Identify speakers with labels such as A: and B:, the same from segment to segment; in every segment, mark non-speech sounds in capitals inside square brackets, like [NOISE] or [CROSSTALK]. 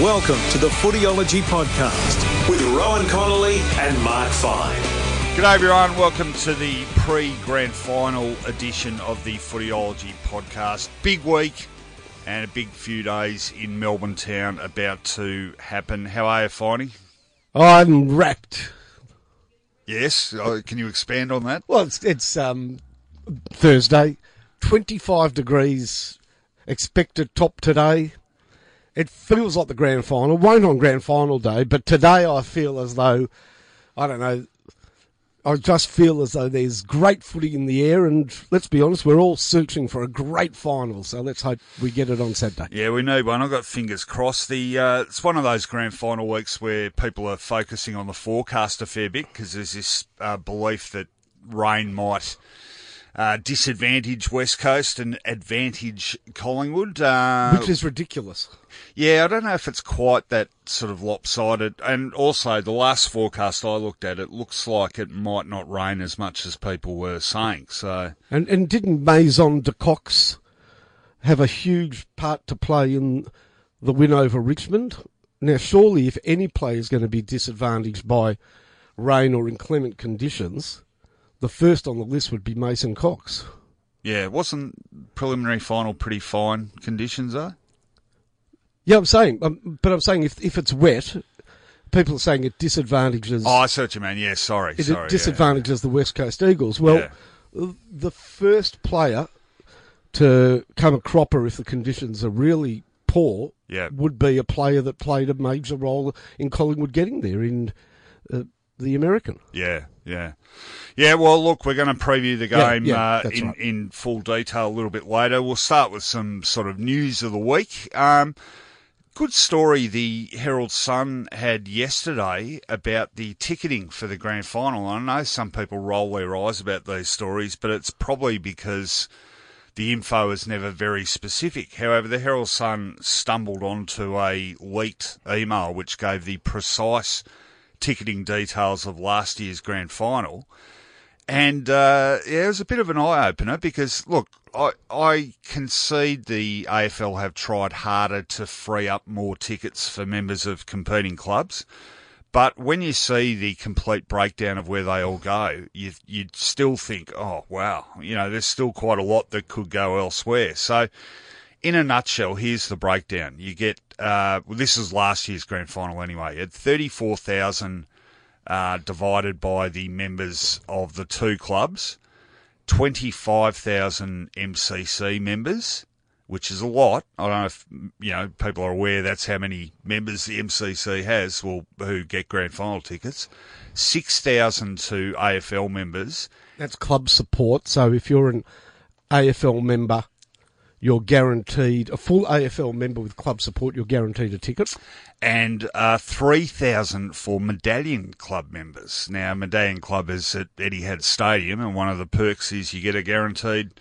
A: Welcome to the Footyology Podcast with Rohan Connolly and Mark Fine.
B: G'day everyone, welcome to the pre-grand final edition of the Footyology Podcast. Big week and a big few days in Melbourne town about to happen. How are you, Finey?
C: I'm wrecked.
B: Yes, uh, can you expand on that?
C: Well, it's, it's um, Thursday, 25 degrees expected top today. It feels like the grand final. Won't on grand final day, but today I feel as though, I don't know, I just feel as though there's great footy in the air, and let's be honest, we're all searching for a great final. So let's hope we get it on Saturday.
B: Yeah, we need one. I've got fingers crossed. The uh, it's one of those grand final weeks where people are focusing on the forecast a fair bit because there's this uh, belief that rain might uh, disadvantage West Coast and advantage Collingwood, uh,
C: which is ridiculous.
B: Yeah, I don't know if it's quite that sort of lopsided. And also, the last forecast I looked at, it looks like it might not rain as much as people were saying. So,
C: and and didn't Mason Cox have a huge part to play in the win over Richmond? Now, surely, if any player is going to be disadvantaged by rain or inclement conditions, the first on the list would be Mason Cox.
B: Yeah, wasn't preliminary final pretty fine conditions though?
C: Yeah, I'm saying, um, but I'm saying if if it's wet, people are saying it disadvantages.
B: Oh, I see what you mean. Yeah, sorry,
C: it
B: sorry.
C: disadvantages
B: yeah.
C: the West Coast Eagles. Well, yeah. the first player to come a cropper if the conditions are really poor
B: yeah.
C: would be a player that played a major role in Collingwood getting there in uh, the American.
B: Yeah, yeah. Yeah, well, look, we're going to preview the game
C: yeah, yeah,
B: uh, in,
C: right.
B: in full detail a little bit later. We'll start with some sort of news of the week. Um, good story the Herald Sun had yesterday about the ticketing for the grand final. I know some people roll their eyes about these stories, but it's probably because the info is never very specific. However, the Herald Sun stumbled onto a leaked email which gave the precise ticketing details of last year's grand final. And uh, yeah, it was a bit of an eye opener because look, I I concede the AFL have tried harder to free up more tickets for members of competing clubs. But when you see the complete breakdown of where they all go, you you'd still think, oh wow, you know, there's still quite a lot that could go elsewhere. So, in a nutshell, here's the breakdown. You get uh, this is last year's grand final anyway. At thirty four thousand uh, divided by the members of the two clubs, 25,000 MCC members, which is a lot. I don't know if you know people are aware that's how many members the MCC has, well, who get grand final tickets. 6,000 to AFL members.
C: That's club support. So if you're an AFL member, you're guaranteed a full AFL member with club support. You're guaranteed a ticket
B: and uh, 3,000 for Medallion Club members. Now, Medallion Club is at Eddie Etihad Stadium, and one of the perks is you get a guaranteed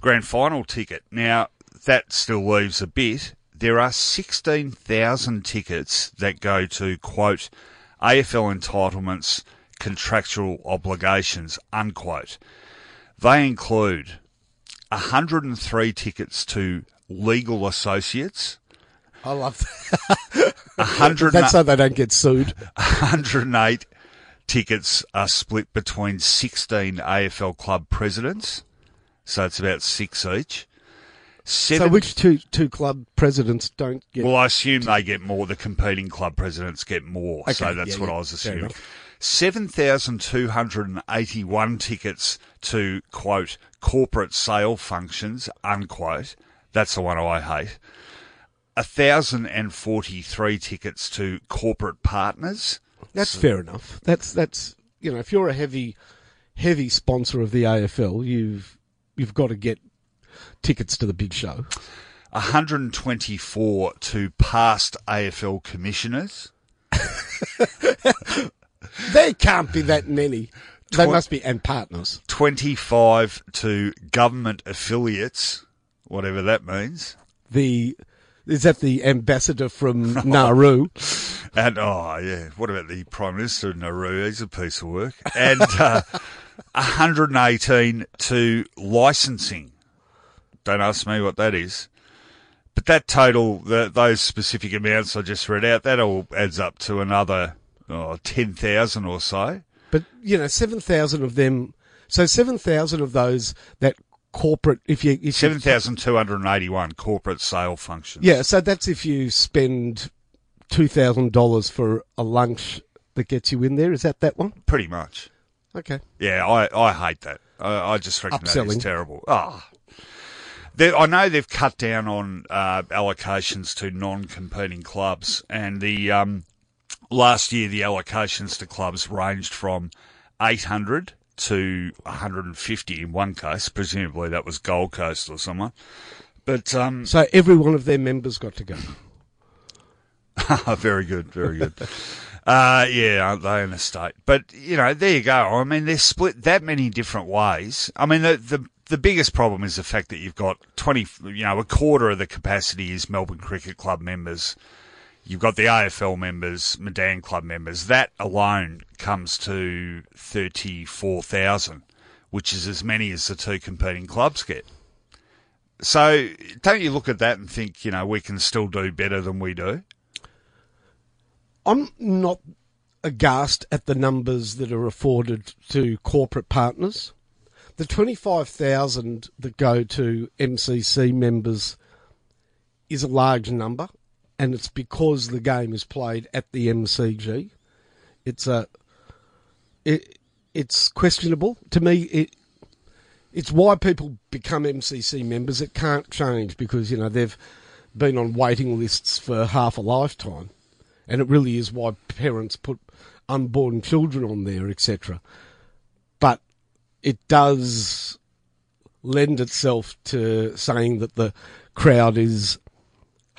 B: grand final ticket. Now, that still leaves a bit. There are 16,000 tickets that go to, quote, AFL entitlements, contractual obligations, unquote. They include 103 tickets to legal associates,
C: I love that. 100 [LAUGHS] [LAUGHS] That's so they don't get sued.
B: 108 tickets are split between 16 AFL club presidents, so it's about six each.
C: Seven, so which two two club presidents don't get?
B: Well, I assume they get more. The competing club presidents get more, okay, so that's yeah, what yeah, I was assuming. 7,281 tickets to, quote, corporate sale functions, unquote. That's the one I hate. 1,043 tickets to corporate partners.
C: That's so, fair enough. That's, that's, you know, if you're a heavy, heavy sponsor of the AFL, you've, you've got to get tickets to the big show.
B: 124 to past AFL commissioners. [LAUGHS]
C: There can't be that many. They must be and partners.
B: 25 to government affiliates, whatever that means.
C: The is that the ambassador from [LAUGHS] Nauru?
B: And, oh, yeah, what about the Prime Minister of Nauru? He's a piece of work. And uh, [LAUGHS] 118 to licensing. Don't ask me what that is. But that total, the, those specific amounts I just read out, that all adds up to another oh, 10,000 or so.
C: But you know, seven thousand of them. So seven thousand of those that corporate. If you if you-
B: 7,281 corporate sale functions.
C: yeah, so that's if you spend two thousand dollars for a lunch that gets you in there. Is that that one?
B: Pretty much.
C: Okay.
B: Yeah, I, I hate that. I, I just reckon that is
C: Upselling.
B: terrible. Ah. They- I know they've cut down on uh, allocations to non-competing clubs, and the um, last year the allocations to clubs ranged from 800 to 150 in one case. Presumably that was Gold Coast or someone. But um,
C: So every one of their members got to go. [LAUGHS]
B: very good, very good. Uh, yeah, aren't they in a state? But you know, there you go. I mean, they're split that many different ways. I mean, the the the biggest problem is the fact that you've got twenty, you know, a quarter of the capacity is Melbourne Cricket Club members. You've got the AFL members, Medallion Club members. That alone comes to thirty four thousand, which is as many as the two competing clubs get. So, don't you look at that and think, you know, we can still do better than we do?
C: I'm not aghast at the numbers that are afforded to corporate partners. The 25,000 that go to MCC members is a large number, and it's because the game is played at the MCG. It's a it, it's questionable to me. It it's why people become MCC members. It can't change because you know they've been on waiting lists for half a lifetime, and it really is why parents put unborn children on there, etc. But it does lend itself to saying that the crowd is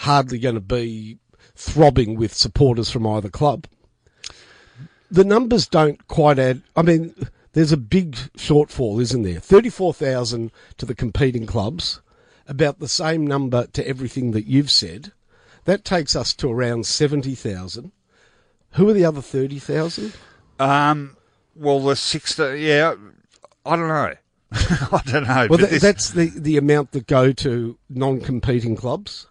C: hardly going to be throbbing with supporters from either club. The numbers don't quite add. I mean, there's a big shortfall, isn't there? 34,000 to the competing clubs, about the same number to everything that you've said. That takes us to around 70,000. Who are the other 30,000?
B: Um, well, the 60, yeah, I don't know. [LAUGHS] I don't know.
C: Well, that,
B: this-
C: that's the, the amount that go to non competing clubs.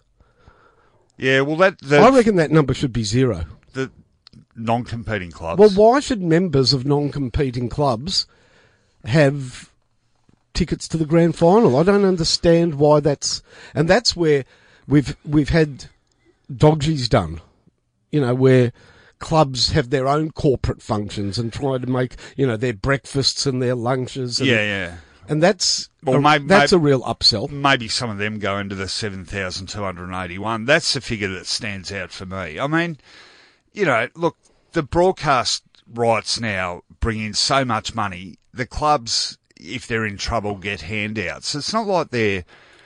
B: Yeah, well, that the,
C: I reckon that number should be zero.
B: the non-competing clubs.
C: Well, why should members of non-competing clubs have tickets to the grand final? I don't understand why that's, and that's where we've we've had dodgies done. You know, where clubs have their own corporate functions and try to make you know their breakfasts and their lunches. And,
B: yeah, yeah.
C: And that's
B: Well,
C: a,
B: maybe-
C: that's
B: maybe-
C: a real upsell.
B: Maybe some of them go into the seven thousand two hundred and eighty-one. That's the figure that stands out for me. I mean, you know, look, the broadcast rights now bring in so much money. The clubs, if they're in trouble, get handouts. It's not like they're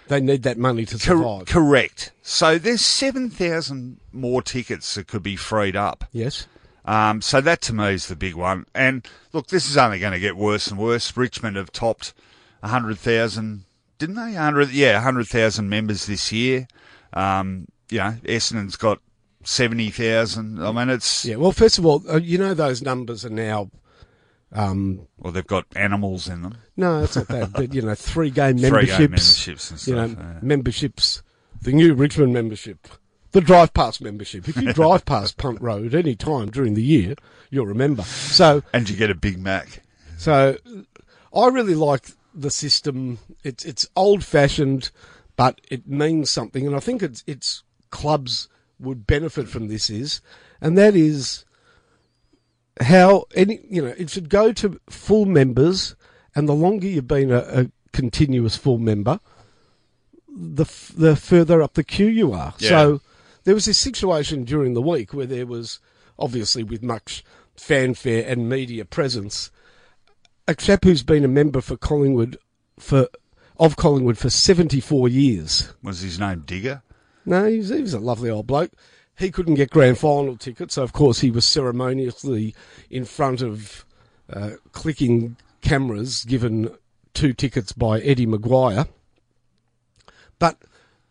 C: They need that money to
B: Cor-
C: survive.
B: correct. So there's 7,000 more tickets that could be freed up.
C: yes.
B: Um, so that to me is the big one. And look, this is only going to get worse and worse. Richmond have topped 100,000, didn't they? 100, yeah, 100,000 members this year. Um, you know, Essendon's got 70,000. I mean, it's,
C: Yeah. Well, first of all, uh, you know those numbers are now. Um,
B: well, they've got animals in them.
C: No, it's not that. but you know, [LAUGHS] three game
B: Three
C: memberships.
B: game memberships and
C: You know,
B: yeah.
C: memberships. The new Richmond membership, the drive past membership. If you [LAUGHS] drive past Punt Road any time during the year, you'll remember. So,
B: And you get a Big Mac.
C: so I really like the system. It's it's old fashioned, but it means something, and I think it's it's clubs would benefit from this is, and that is how any you know it should go to full members, and the longer you've been a, a continuous full member, the f- the further up the queue you are.
B: Yeah.
C: So there was this situation during the week where there was obviously with much fanfare and media presence, a chap who's been a member for Collingwood for of Collingwood for 74 years.
B: Was his name Digger?
C: No, he was, he was a lovely old bloke. He couldn't get grand final tickets, so of course he was ceremoniously in front of uh, clicking cameras given two tickets by Eddie McGuire. But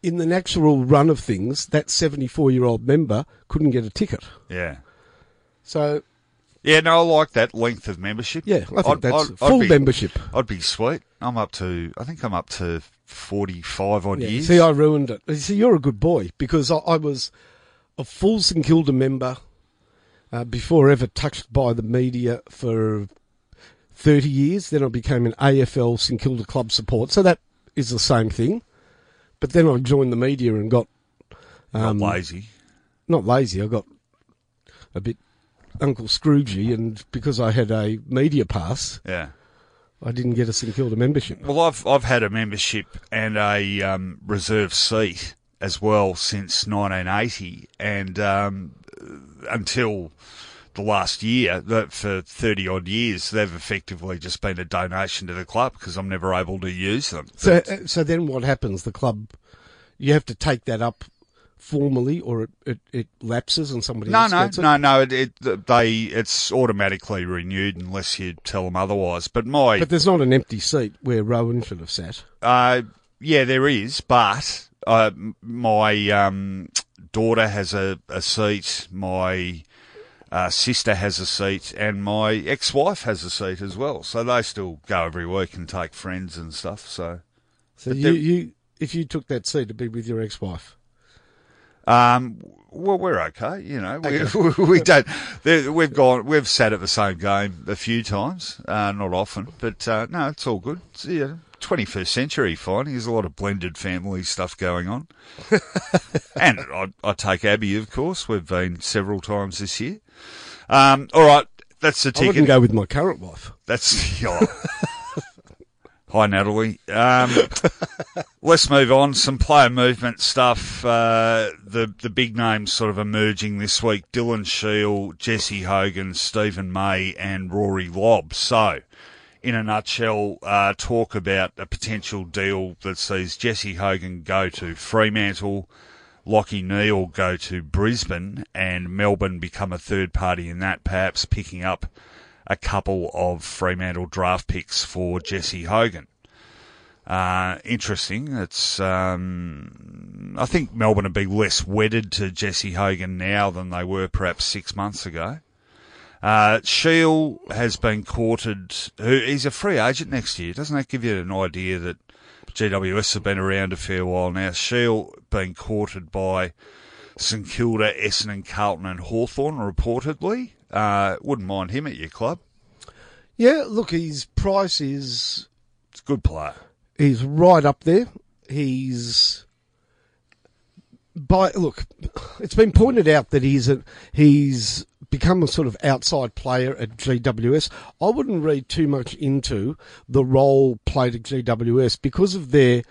C: in the natural run of things, that 74 year old member couldn't get a ticket.
B: Yeah.
C: So,
B: Yeah, no, I like that length of membership.
C: yeah, I think
B: I'd-
C: that's
B: I'd- I'd
C: full
B: be-
C: membership.
B: I'd be sweet. I'm up to, I think I'm up to 45 odd
C: Yeah,
B: years.
C: See, I ruined it. You See, you're a good boy because I, I was a full St Kilda member uh, before ever touched by the media for 30 years. Then I became an AFL St Kilda club support. So that is the same thing. But then I joined the media and got um,
B: Not lazy.
C: not lazy. I got a bit Uncle Scroogey, and because I had a media pass,
B: Yeah.
C: I didn't get a St Kilda membership.
B: Well, I've I've had a membership and a um, reserve seat as well since 1980, and um, until the last year, that for 30 odd years, they've effectively just been a donation to the club because I'm never able to use them.
C: So,
B: But-
C: uh, so then what happens? The club, you have to take that up formally, or it, it, it lapses and somebody
B: no,
C: else
B: no,
C: gets it.
B: no, no. no. It, it they it's automatically renewed unless you tell them otherwise. But my
C: But there's not an empty seat where Rohan should have sat.
B: Uh, yeah, there is, but uh, my um, daughter has a, a seat, my uh, sister has a seat, and my ex-wife has a seat as well. So they still go every week and take friends and stuff. So,
C: So
B: But
C: you, you, if you took that seat, it'd be with your ex-wife.
B: Um, well, we're okay. You know, We, [LAUGHS] we don't. We've gone. We've sat at the same game a few times, uh, not often, but uh, no, it's all good. It's, yeah, 21st century, fine. There's a lot of blended family stuff going on. [LAUGHS] and I, I take Abby, of course. We've been several times this year. Um, all right, that's the
C: I wouldn't
B: ticket.
C: go with my current wife.
B: That's. [LAUGHS] oh. Hi, Natalie. Um, [LAUGHS] let's move on. Some player movement stuff. Uh, the the big names sort of emerging this week: Dylan Shiel, Jesse Hogan, Stephen May, and Rory Lobb. So, in a nutshell, uh, talk about a potential deal that sees Jesse Hogan go to Fremantle, Lachie Neale go to Brisbane, and Melbourne become a third party in that, perhaps picking up a couple of Fremantle draft picks for Jesse Hogan. Uh, interesting. It's um, I think Melbourne would be less wedded to Jesse Hogan now than they were perhaps six months ago. Uh, Shiel has been courted. Who he's a free agent next year. Doesn't that give you an idea that GWS have been around a fair while now? Shiel being courted by St Kilda, Essendon, Carlton, and Hawthorn reportedly. Uh, wouldn't mind him at your club.
C: Yeah, look, his price is
B: It's a good player.
C: he's right up there. He's by look. It's been pointed out that he's a, he's become a sort of outside player at GWS. I wouldn't read too much into the role played at GWS because of their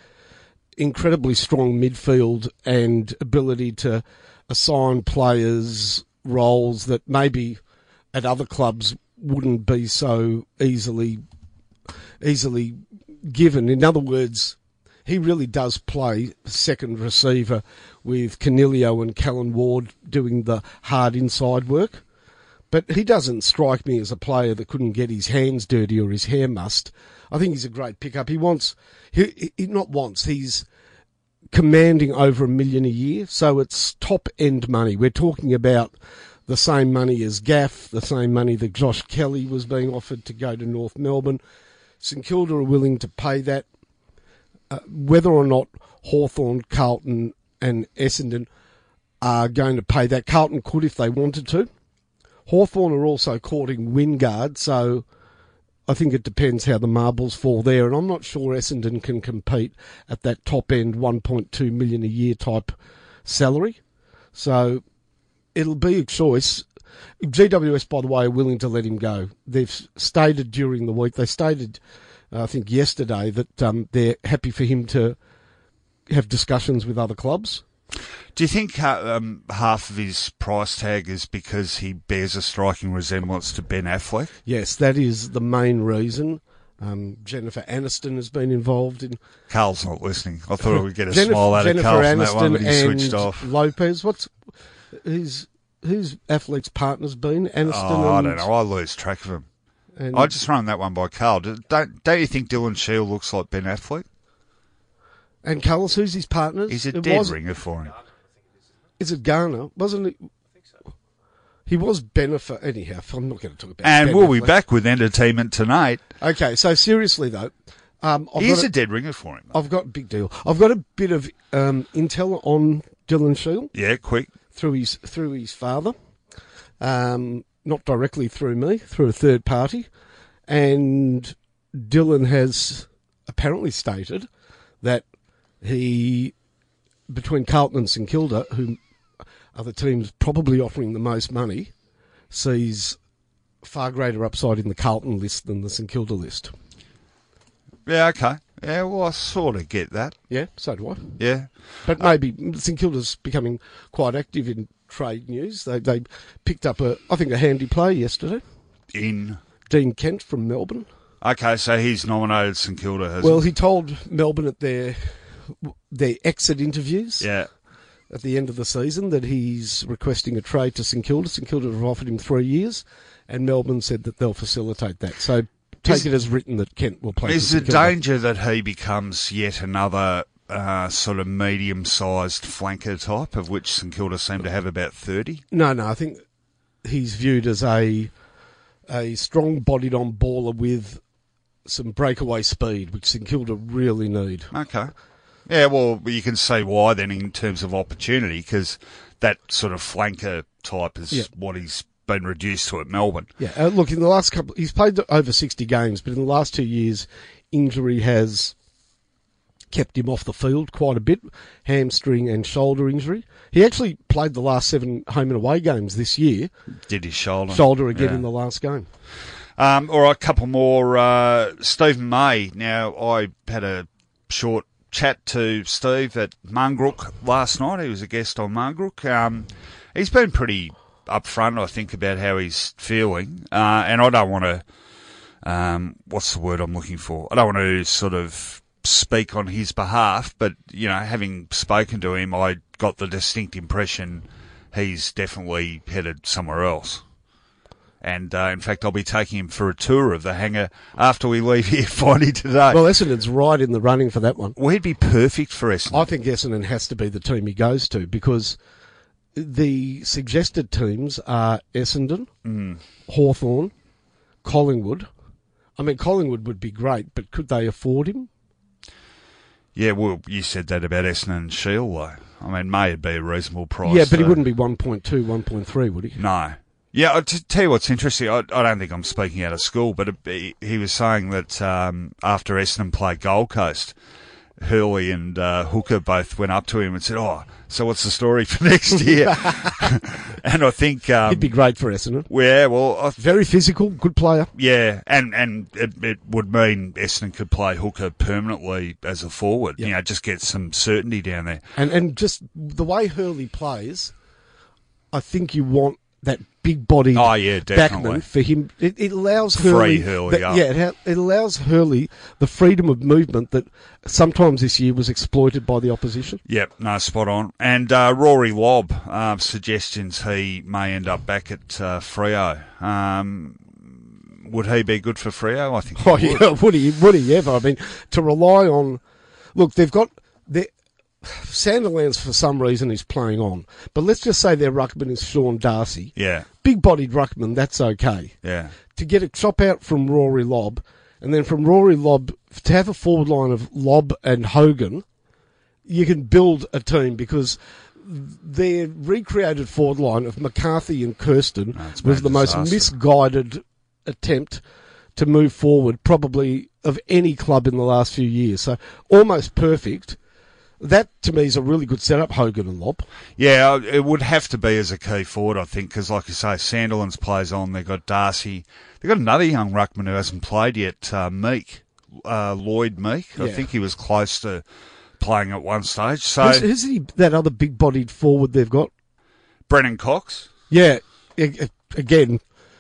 C: incredibly strong midfield and ability to assign players roles that maybe at other clubs wouldn't be so easily easily given. In other words, he really does play second receiver with Coniglio and Callan Ward doing the hard inside work. But he doesn't strike me as a player that couldn't get his hands dirty or his hair mussed. I think he's a great pickup. He wants, he, he not wants, he's commanding over a million a year, so it's top end money. We're talking about the same money as Gaff, the same money that Josh Kelly was being offered to go to North Melbourne. St Kilda are willing to pay that. Uh, whether or not Hawthorn, Carlton, and Essendon are going to pay that, Carlton could if they wanted to. Hawthorn are also courting Wingard, so I think it depends how the marbles fall there, and I'm not sure Essendon can compete at that top end 1.2 million a year type salary. So it'll be a choice. GWS, by the way, are willing to let him go. They've stated during the week, they stated, uh, I think yesterday, that um, they're happy for him to have discussions with other clubs.
B: Do you think um, half of his price tag is because he bears a striking resemblance to Ben Affleck?
C: Yes, that is the main reason. Um, Jennifer Aniston has been involved in.
B: Carl's not listening. I thought we'd get a
C: Jennifer,
B: smile out
C: Jennifer
B: of Carl
C: Aniston
B: that one, but he switched off.
C: Lopez. What's who's who's athlete's partner's been? Aniston.
B: Oh, I don't know. I lose track of him.
C: And,
B: I just run that one by Carl. Don't don't you think Dylan Shiel looks like Ben Affleck?
C: and Carlos, who's his partner?
B: He's a
C: It
B: dead
C: was-
B: ringer for him.
C: Is it Garner? Wasn't it? I think so. He was Benefit. Anyhow, I'm not going to talk about.
B: And
C: Ben
B: we'll be back with entertainment tonight.
C: Okay, so seriously though, um, I've
B: He's
C: got
B: a dead ringer for him.
C: I've got big deal. I've got a bit of um, intel on Dylan Shiel
B: Yeah, quick.
C: Through his through his father, um, not directly through me, through a third party, and Dylan has apparently stated that he between Carlton and St Kilda, who are the teams probably offering the most money, sees far greater upside in the Carlton list than the St Kilda list.
B: Yeah, okay. Yeah, well, I sort of get that.
C: Yeah, so do I.
B: Yeah.
C: But maybe St Kilda's becoming quite active in trade news. They they picked up a I think a handy player yesterday.
B: In.
C: Dean Kent from Melbourne.
B: Okay, so he's nominated St Kilda, has
C: Well, he told Melbourne at their their exit interviews
B: Yeah.
C: at the end of the season that he's requesting a trade to St Kilda. St Kilda have offered him three years, and Melbourne said that they'll facilitate that. So take
B: Is-
C: it as written that Kent will play.
B: Is
C: for
B: the
C: St Kilda.
B: danger that he becomes yet another uh, sort of medium-sized flanker type, of which St Kilda seem to have about 30?
C: No, no. I think he's viewed as a a strong-bodied on baller with some breakaway speed, which St Kilda really need.
B: Okay. Yeah, well, you can see why then in terms of opportunity, because that sort of flanker type is
C: Yeah.
B: what he's been reduced to at Melbourne.
C: Yeah. Uh, look, in the last couple, he's played over sixty games, but in the last two years, injury has kept him off the field quite a bit. Hamstring and shoulder injury. He actually played the last seven home and away games this year.
B: Did his shoulder.
C: Shoulder again
B: Yeah.
C: in the last game.
B: Um, all right, a couple more. Uh, Stephen May. Now, I had a short chat to Steve at Mungrook last night. He was a guest on Mungrook. Um, he's been pretty upfront, I think, about how he's feeling. Uh, and I don't want to, um, what's the word I'm looking for? I don't want to sort of speak on his behalf, but, you know, having spoken to him, I got the distinct impression he's definitely headed somewhere else. And uh, in fact, I'll be taking him for a tour of the hangar after we leave here [LAUGHS] Friday today.
C: Well, Essendon's right in the running for that one.
B: well, he'd be perfect for Essendon.
C: I think Essendon has to be the team he goes to because the suggested teams are Essendon, Hawthorn, Collingwood. I mean, Collingwood would be great, but could they afford him?
B: Yeah, well, you said that about Essendon and Shiel, though. I mean, May would be a reasonable price.
C: yeah, but he
B: uh,
C: wouldn't be 1.2, 1.3, would he?
B: No. Yeah, I'll t- tell you what's interesting. I, I don't think I'm speaking out of school, but it, he, he was saying that um, after Essendon played Gold Coast, Hurley and uh, Hooker both went up to him and said, "Oh, so what's the story for [LAUGHS] next year?" [LAUGHS] and I think, um,
C: He'd be great for Essendon.
B: yeah, well, I
C: Very physical, good player.
B: Yeah, and and it, it would mean Essendon could play hooker permanently as a forward. You know, just get some certainty down there.
C: And and just the way Hurley plays, I think you want that big body
B: Oh, yeah,
C: backman for him. It, it allows
B: Free
C: Hurley,
B: Hurley
C: that- yeah, it, ha- it allows Hurley the freedom of movement that sometimes this year was exploited by the opposition.
B: Yep, no, spot on. And uh, Rory Lobb uh, suggestions he may end up back at uh, Freo. Um, would he be good for Freo? I think.
C: Oh [LAUGHS]
B: would.
C: yeah, would he? Would he ever? I mean, to rely on. Look, they've got their Sandilands for some reason is playing on, but let's just say their ruckman is Sean Darcy,
B: Yeah,
C: big-bodied ruckman. That's okay.
B: yeah,
C: To get a chop out from Rory Lobb, and then from Rory Lobb to have a forward line of Lobb and Hogan, you can build a team because their recreated forward line of McCarthy and Kirsten
B: it's
C: was the most misguided attempt to move forward, probably of any club in the last few years. So almost perfect. That to me is a really good setup, Hogan and Lobb.
B: yeah. It would have to be as a key forward, I think, because like you say, Sandilands plays on. They've got Darcy. They've got another young ruckman who hasn't played yet, uh, Meek, uh, Lloyd Meek. I think he was close to playing at one stage. So
C: Who's, who's he, that other big-bodied forward they've got?
B: Brennan Cox,
C: Yeah, again,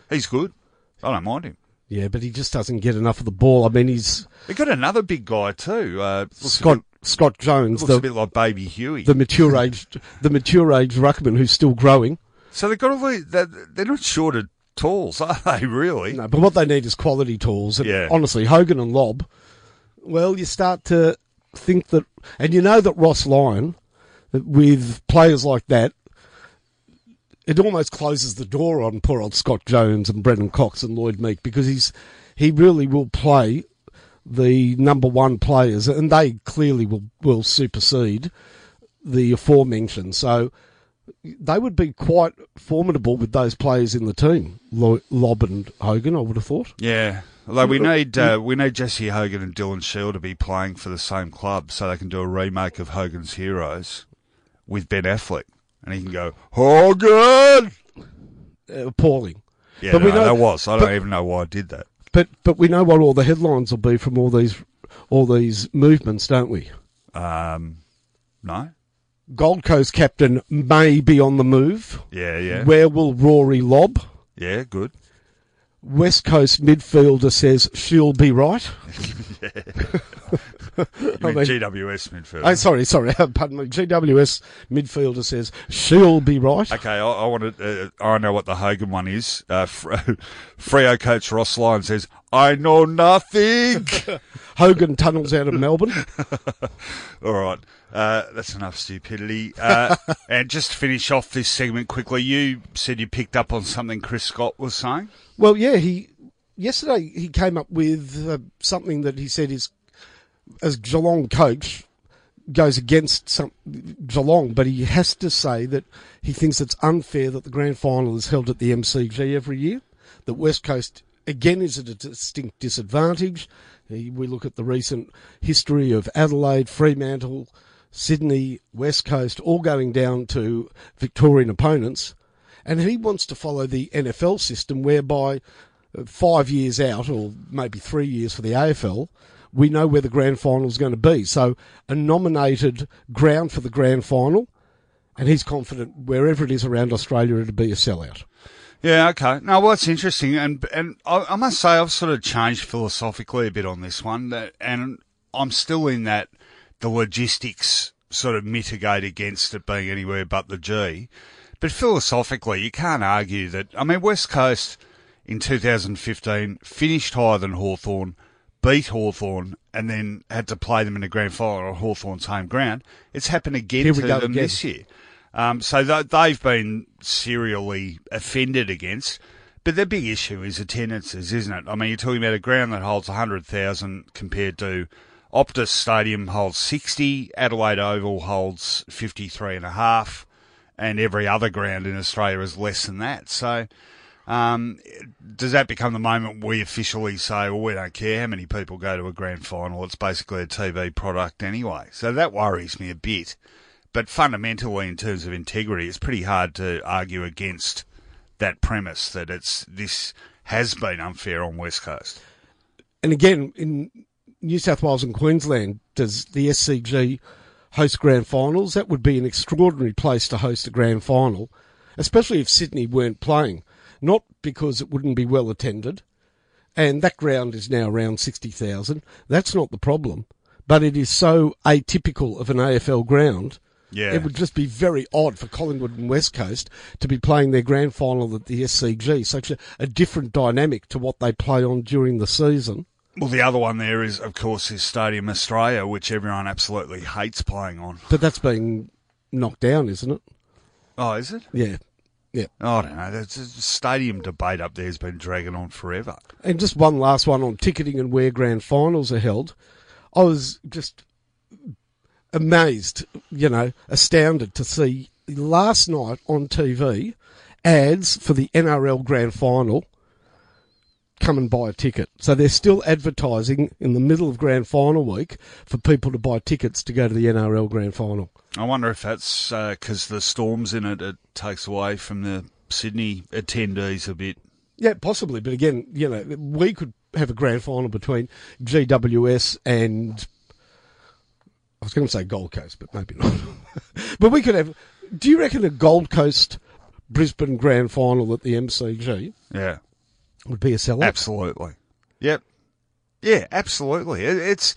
B: he's good. I don't mind him.
C: Yeah, but he just doesn't get enough of the ball. I mean, he's
B: They got another big guy too. Uh,
C: Scott Scott Jones,
B: looks a
C: the
B: bit like Baby Huey.
C: the mature age the mature age ruckman who's still growing.
B: so they've got all. They're, they're not short of tools, [LAUGHS] are they? Really?
C: No, but what they need is quality tools. And
B: Yeah.
C: honestly, Hogan and Lobb. Well, you start to think that, and you know that Ross Lyon, with players like that, it almost closes the door on poor old Scott Jones and Brennan Cox and Lloyd Meek because he's he really will play the number one players, and they clearly will will supersede the aforementioned. So they would be quite formidable with those players in the team, Lobb and Hogan. I would have thought.
B: Yeah. Although we need uh, we need Jesse Hogan and Dylan Shiel to be playing for the same club, so they can do a remake of Hogan's Heroes with Ben Affleck, and he can go Hogan.
C: Uh, appalling.
B: Yeah,
C: But
B: no,
C: we know-
B: that was. I don't
C: but-
B: even know why I did that.
C: But but we know what all the headlines will be from all these all these movements, don't we?
B: Um, no.
C: Gold Coast captain may be on the move.
B: Yeah, yeah,
C: Where will Rory lob?
B: yeah. Good.
C: West Coast midfielder says she'll be right. [LAUGHS] [LAUGHS] I
B: mean GWS midfield.
C: Oh, sorry, sorry, [LAUGHS] pardon me. GWS midfielder says she'll be right.
B: Okay, I, I want to. Uh, I know what the Hogan one is. Uh, coach Ross Lyon says, "I know nothing."
C: Hogan tunnels out of Melbourne.
B: All right, uh, that's enough stupidity. Uh, [LAUGHS] and just to finish off this segment quickly, you said you picked up on something Chris Scott was saying.
C: Well, yeah, he yesterday he came up with uh, something that he said is as Geelong coach goes against some Geelong, but he has to say that he thinks it's unfair that the grand final is held at the MCG every year. That West Coast again is at a distinct disadvantage. We look at the recent history of Adelaide, Fremantle, Sydney, West Coast, all going down to Victorian opponents. And he wants to follow the NFL system whereby uh, five years out, or maybe three years for the AFL, we know where the grand final is going to be. So a nominated ground for the grand final, and he's confident wherever it is around Australia it'll be a sellout.
B: Yeah, okay. No, well, it's interesting, and and I, I must say I've sort of changed philosophically a bit on this one, and I'm still in that the logistics sort of mitigate against it being anywhere but the G. But philosophically, you can't argue that. I mean, West Coast in 2015 finished higher than Hawthorn, beat Hawthorn, and then had to play them in the grand final on Hawthorn's home ground. It's happened again to them
C: again.
B: this year. Um, so th- they've been serially offended against. But the big issue is attendances, isn't it? I mean, you're talking about a ground that holds 100,000 compared to Optus Stadium holds 60, Adelaide Oval holds 53 and a half, and every other ground in Australia is less than that. So, um, does that become the moment we officially say, well, we don't care how many people go to a grand final? It's basically a TV product anyway. So that worries me a bit. But fundamentally, in terms of integrity, it's pretty hard to argue against that premise that it's this has been unfair on West Coast.
C: And again, in New South Wales and Queensland, does the SCG host grand finals? That would be an extraordinary place to host a grand final, especially if Sydney weren't playing. Not because it wouldn't be well attended, and that ground is now around 60,000. That's not the problem. But it is so atypical of an AFL ground.
B: Yeah.
C: It would just be very odd for Collingwood and West Coast to be playing their grand final at the SCG, such a, a different dynamic to what they play on during the season.
B: Well, the other one there is, of course, is Stadium Australia, which everyone absolutely hates playing on.
C: But that's being knocked down, isn't it?
B: Oh, is it?
C: Yeah. Yeah.
B: I don't know. That's a stadium debate up there has been dragging on forever.
C: And just one last one on ticketing and where grand finals are held. I was just amazed, you know, astounded to see last night on TV ads for the NRL grand final. Come and buy a ticket. So they're still advertising in the middle of grand final week for people to buy tickets to go to the NRL grand final.
B: I wonder if that's uh, because the storms in it, it takes away from the Sydney attendees a bit.
C: Yeah, possibly. But again, you know, we could have a grand final between GWS and I was going to say Gold Coast, but maybe not. [LAUGHS] but we could have. Do you reckon a Gold Coast Brisbane grand final at the MCG?
B: Yeah.
C: Would be a sellout.
B: Absolutely. Yep. Yeah, absolutely. It, it's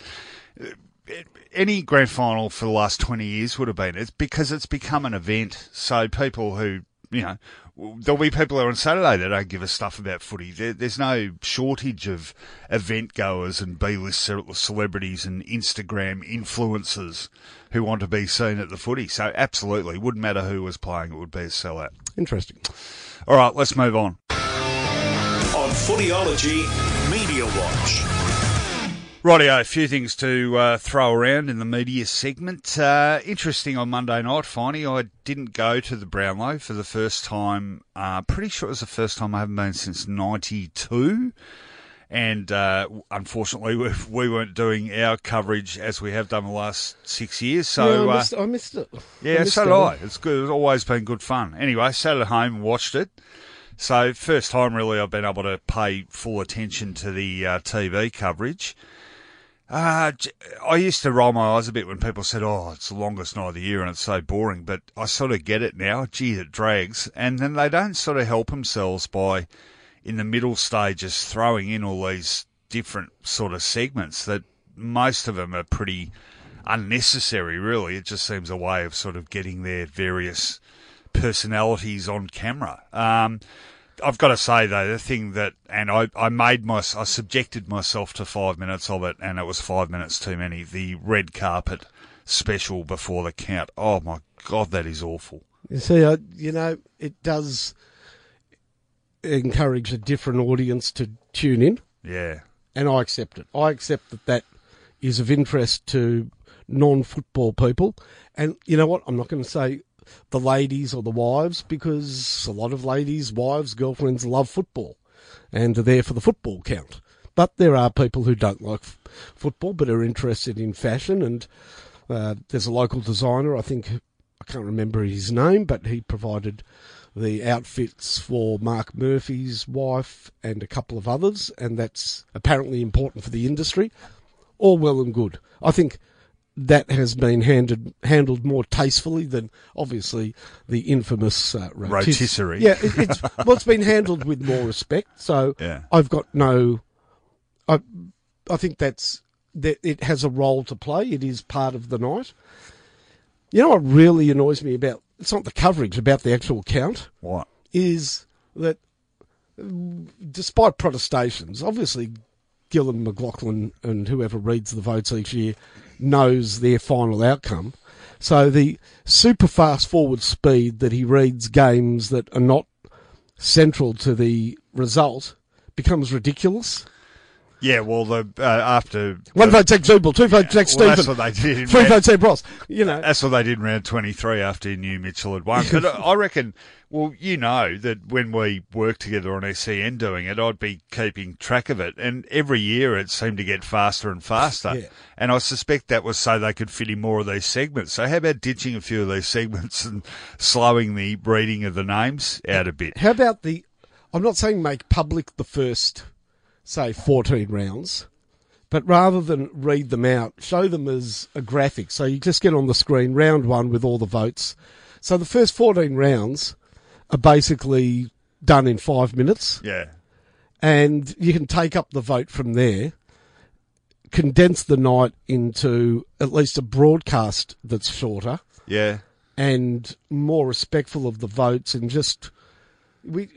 B: it, any grand final for the last 20 years would have been. It's because it's become an event. So people who, you know, there'll be people there on Saturday that don't give a stuff about footy. There, there's no shortage of event goers and B-list celebrities and Instagram influencers who want to be seen at the footy. So absolutely, wouldn't matter who was playing, it would be a sellout.
C: Interesting.
B: All right, let's move on.
A: On Footyology Media Watch.
B: Rightio, a few things to uh, throw around in the media segment. Uh, interesting on Monday night, Finey, I didn't go to the Brownlow for the first time. Uh, pretty sure it was the first time I haven't been since 92. And uh, unfortunately, [LAUGHS] we, we, weren't doing our coverage as we have done the last six years. So
C: yeah, I, missed, I, missed, it.
B: Yeah,
C: missed
B: so did I. It's good. It's always been good fun. Anyway, sat at home and watched it. So first time really I've been able to pay full attention to the uh, TV coverage. Uh, I used to roll my eyes a bit when people said, "Oh, it's the longest night of the year and it's so boring." But I sort of get it now. Gee, it drags, and then they don't sort of help themselves by, in the middle stages, throwing in all these different sort of segments that most of them are pretty unnecessary. Really, it just seems a way of sort of getting their various personalities on camera. Um, I've got to say though, the thing that, and I, I made my, I subjected myself to five minutes of it, and it was five minutes too many. The red carpet special before the count. Oh my god, that is awful.
C: You see, I, you know, it does encourage a different audience to tune in.
B: Yeah,
C: and I accept it. I accept that that is of interest to non-football people, and you know what? I'm not going to say the ladies or the wives because a lot of ladies, wives, girlfriends love football and are there for the football count. But there are people who don't like f- football but are interested in fashion. And uh, there's a local designer, I think, I can't remember his name, but he provided the outfits for Mark Murphy's wife and a couple of others. And that's apparently important for the industry. All well and good. I think that has been handed, handled more tastefully than obviously the infamous uh,
B: rotisserie.
C: Yeah, it, it's [LAUGHS] well, it's been handled with more respect. So
B: yeah.
C: I've got no. I I think that's that it has a role to play. It is part of the night. You know what really annoys me about it's not the coverage about the actual count.
B: What
C: is that? Despite protestations, obviously Gillon McLachlan, and whoever reads the votes each year knows their final outcome. So the super fast forward speed that he reads games that are not central to the result becomes ridiculous.
B: Yeah, well, the uh, after
C: one vote Jack Ziebell, two votes Jack
B: well,
C: Stephen,
B: that's what they did.
C: three votes Ed Ross. You know,
B: that's what they did in round twenty three after he knew Mitchell had won. But I reckon, well, you know that when we worked together on SEN doing it, I'd be keeping track of it, and every year it seemed to get faster and faster.
C: Yeah.
B: And I suspect that was so they could fit in more of these segments. So how about ditching a few of these segments and slowing the reading of the names out a bit?
C: How about the? I'm not saying make public the first say 14 rounds, but rather than read them out, show them as a graphic. So you just get on the screen round one with all the votes. So the first 14 rounds are basically done in five minutes.
B: Yeah.
C: And you can take up the vote from there, condense the night into at least a broadcast that's shorter.
B: Yeah.
C: And more respectful of the votes and just we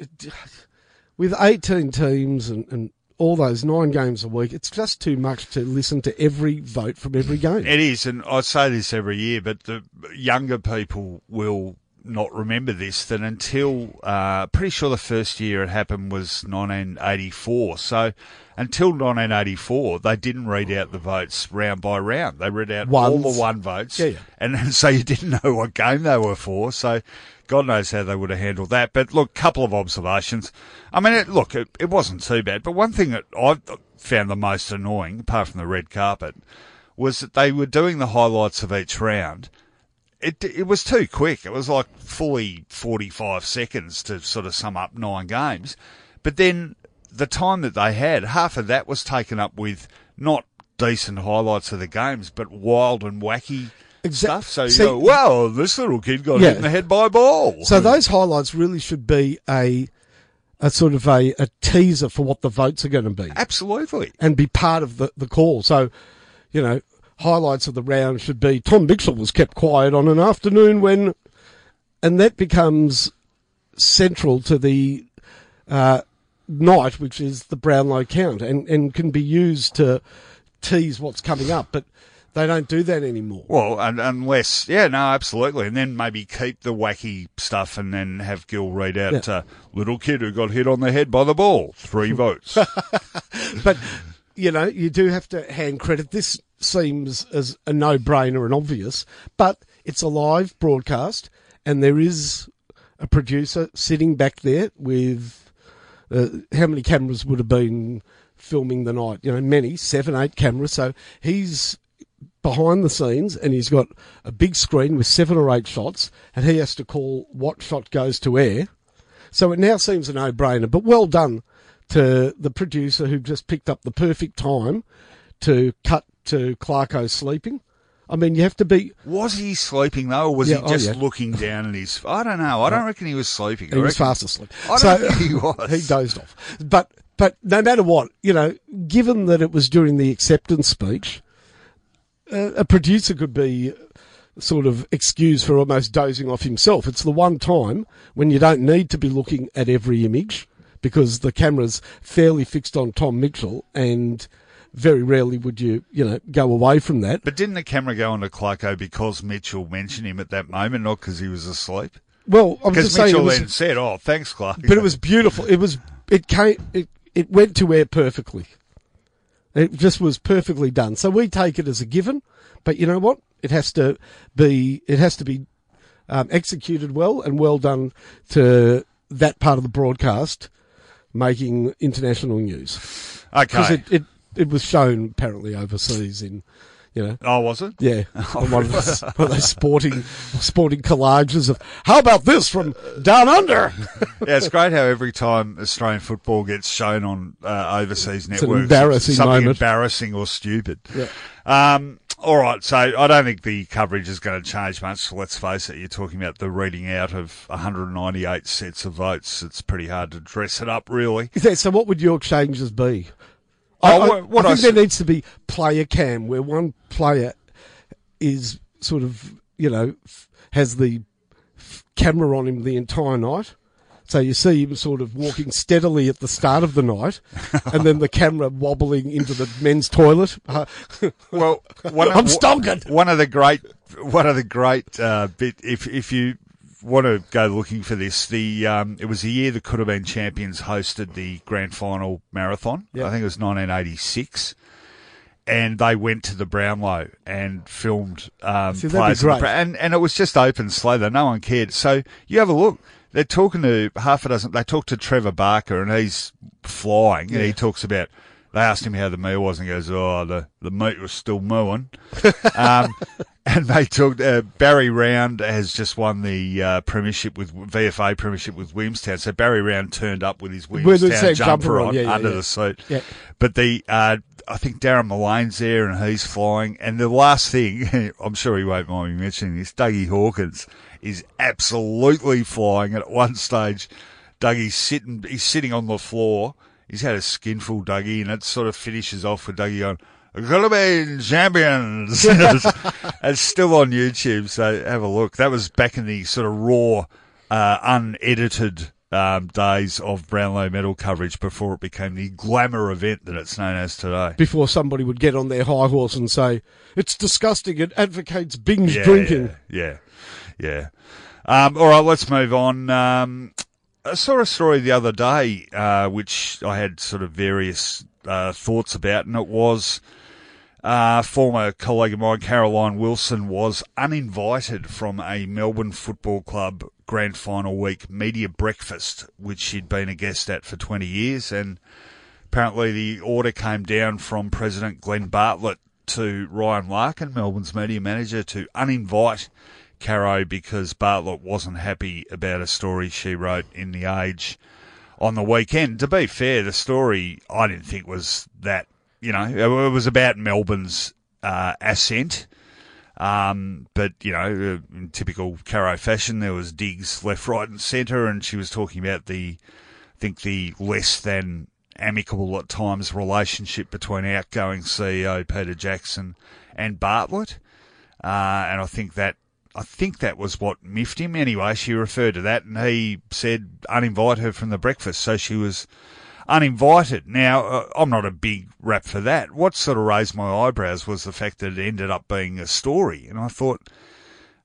C: with 18 teams and, and all those nine games a week, it's just too much to listen to every vote from every game.
B: It is, and I say this every year, but the younger people will not remember this that until uh, pretty sure the first year it happened was 1984. So until 1984, they didn't read out the votes round by round. They read out
C: Ones.
B: all the one votes,
C: Yeah, yeah.
B: and, and [LAUGHS] so you didn't know what game they were for. So God knows how they would have handled that. But look, couple of observations. I mean, it, look, it, it wasn't too bad. But one thing that I found the most annoying, apart from the red carpet, was that they were doing the highlights of each round. It it was too quick. It was like fully forty five seconds to sort of sum up nine games. But then the time that they had, half of that was taken up with not decent highlights of the games, but wild and wacky
C: Exa-
B: stuff. So you
C: See-
B: go, wow, this little kid got
C: Yeah.
B: hit in the head by a ball.
C: So those highlights really should be a a sort of a, a teaser for what the votes are going to be
B: Absolutely.
C: and be part of the, the call. So, you know, highlights of the round should be Tom Mitchell was kept quiet on an afternoon when, and that becomes central to the uh, night, which is the Brownlow count, and, and can be used to tease what's coming up. But they don't do that anymore.
B: Well, un unless, yeah, no, absolutely. And then maybe keep the wacky stuff and then have Gil read out
C: Yeah.
B: uh, little kid who got hit on the head by the ball. Three votes. [LAUGHS]
C: but you know, you do have to hand credit. This seems as a no-brainer and obvious, but it's a live broadcast, and there is a producer sitting back there with uh, how many cameras would have been filming the night? You know, many, seven, eight cameras. So he's behind the scenes and he's got a big screen with seven or eight shots, and he has to call what shot goes to air. So it now seems a no-brainer, but well done to the producer who just picked up the perfect time to cut to Clarko sleeping. I mean, you have to be.
B: was he sleeping though, or was
C: Yeah,
B: he
C: oh,
B: just
C: yeah.
B: looking down at his? I don't know. I don't reckon he was sleeping. I
C: He was
B: reckon-
C: fast asleep.
B: I
C: so
B: don't think he [LAUGHS] was.
C: he dozed off. But but no matter what, you know, given that it was during the acceptance speech, Uh, a producer could be sort of excused for almost dozing off himself. It's the one time when you don't need to be looking at every image because the camera's fairly fixed on Tom Mitchell and very rarely would you, you know, go away from that.
B: But didn't the camera go onto Clarko because Mitchell mentioned him at that moment, not because he was asleep?
C: Well, I'm
B: Because
C: just saying it
B: Mitchell
C: was,
B: then said, "Oh, thanks, Clark."
C: but it was beautiful. It was it came it, it went to air perfectly. It just was perfectly done. So we take it as a given, but you know what? It has to be it has to be um, executed well and well done to that part of the broadcast making international news
B: Okay, because
C: it, it it was shown apparently overseas in you know
B: oh, was it?
C: yeah, on [LAUGHS] one of, those, one of those sporting sporting collages of how about this from down under? [LAUGHS]
B: Yeah, it's great how every time Australian football gets shown on uh, overseas
C: an
B: networks,
C: embarrassing
B: something
C: moment.
B: embarrassing or stupid.
C: Yeah.
B: Um, all right, so I don't think the coverage is going to change much. Let's face it, you're talking about the reading out of 198 sets of votes. It's pretty hard to dress it up, really.
C: Yeah, so what would your changes be?
B: Oh,
C: I, I-
B: what- what
C: I
B: I
C: think there needs to be player cam where one player is sort of you know has the camera on him the entire night. So you see him sort of walking steadily at the start of the night, [LAUGHS] and then the camera wobbling into the men's toilet. [LAUGHS]
B: Well, one of,
C: I'm stonking.
B: One of the great, one of the great uh, bit. If if you want to go looking for this, the um, it was the year the could have been champions hosted the grand final marathon.
C: Yeah.
B: I think it was 1986. And they went to the Brownlow and filmed um,
C: See,
B: players, the. And and it was just open slow though. No one cared. So you have a look. They're talking to half a dozen. They talk to Trevor Barker, and he's flying, and he talks about. They asked him how the meal was, and he goes, "Oh, the the meat was still mooing." [LAUGHS] um, and they talked. Uh, Barry Round has just won the uh, premiership with VFA premiership with Williamstown. So Barry Round turned up with his Williamstown jumper,
C: jumper on,
B: on
C: yeah, yeah,
B: under
C: yeah.
B: the
C: suit.
B: But the uh, I think Darren Millane's there and he's flying. And the last thing, [LAUGHS] I'm sure he won't mind me mentioning this, Dougie Hawkins is absolutely flying. And at one stage, Dougie's sitting, he's sitting on the floor. He's had a skinful, Dougie, and it sort of finishes off with Dougie going, Been champions. it's, it's still on YouTube, so have a look. That was back in the sort of raw, uh, unedited um, days of Brownlow medal coverage before it became the glamour event that it's known as today.
C: before somebody would get on their high horse and say it's disgusting. It advocates binge
B: Yeah,
C: drinking.
B: Yeah, yeah. yeah. Um, all right, let's move on. Um, I saw a story the other day, uh, which I had sort of various uh, thoughts about, and it was uh, former colleague of mine, Caroline Wilson, was uninvited from a Melbourne Football Club grand final week media breakfast, which she'd been a guest at for 20 years, and apparently the order came down from President Glenn Bartlett to Ryan Larkin, Melbourne's media manager, to uninvite Caro because Bartlett wasn't happy about a story she wrote in The Age on the weekend. To be fair, the story I didn't think was that, you know, it was about Melbourne's uh, ascent. Um, but, you know, uh, in typical Caro fashion, there was digs left, right, and centre, and she was talking about the I think the less than amicable at times relationship between outgoing CEO Peter Jackson and Bartlett. Uh, and I think that I think that was what miffed him. Anyway, she referred to that, and he said uninvite her from the breakfast, so she was uninvited. Now, uh, I'm not a big rap for that. What sort of raised my eyebrows was the fact that it ended up being a story, and I thought.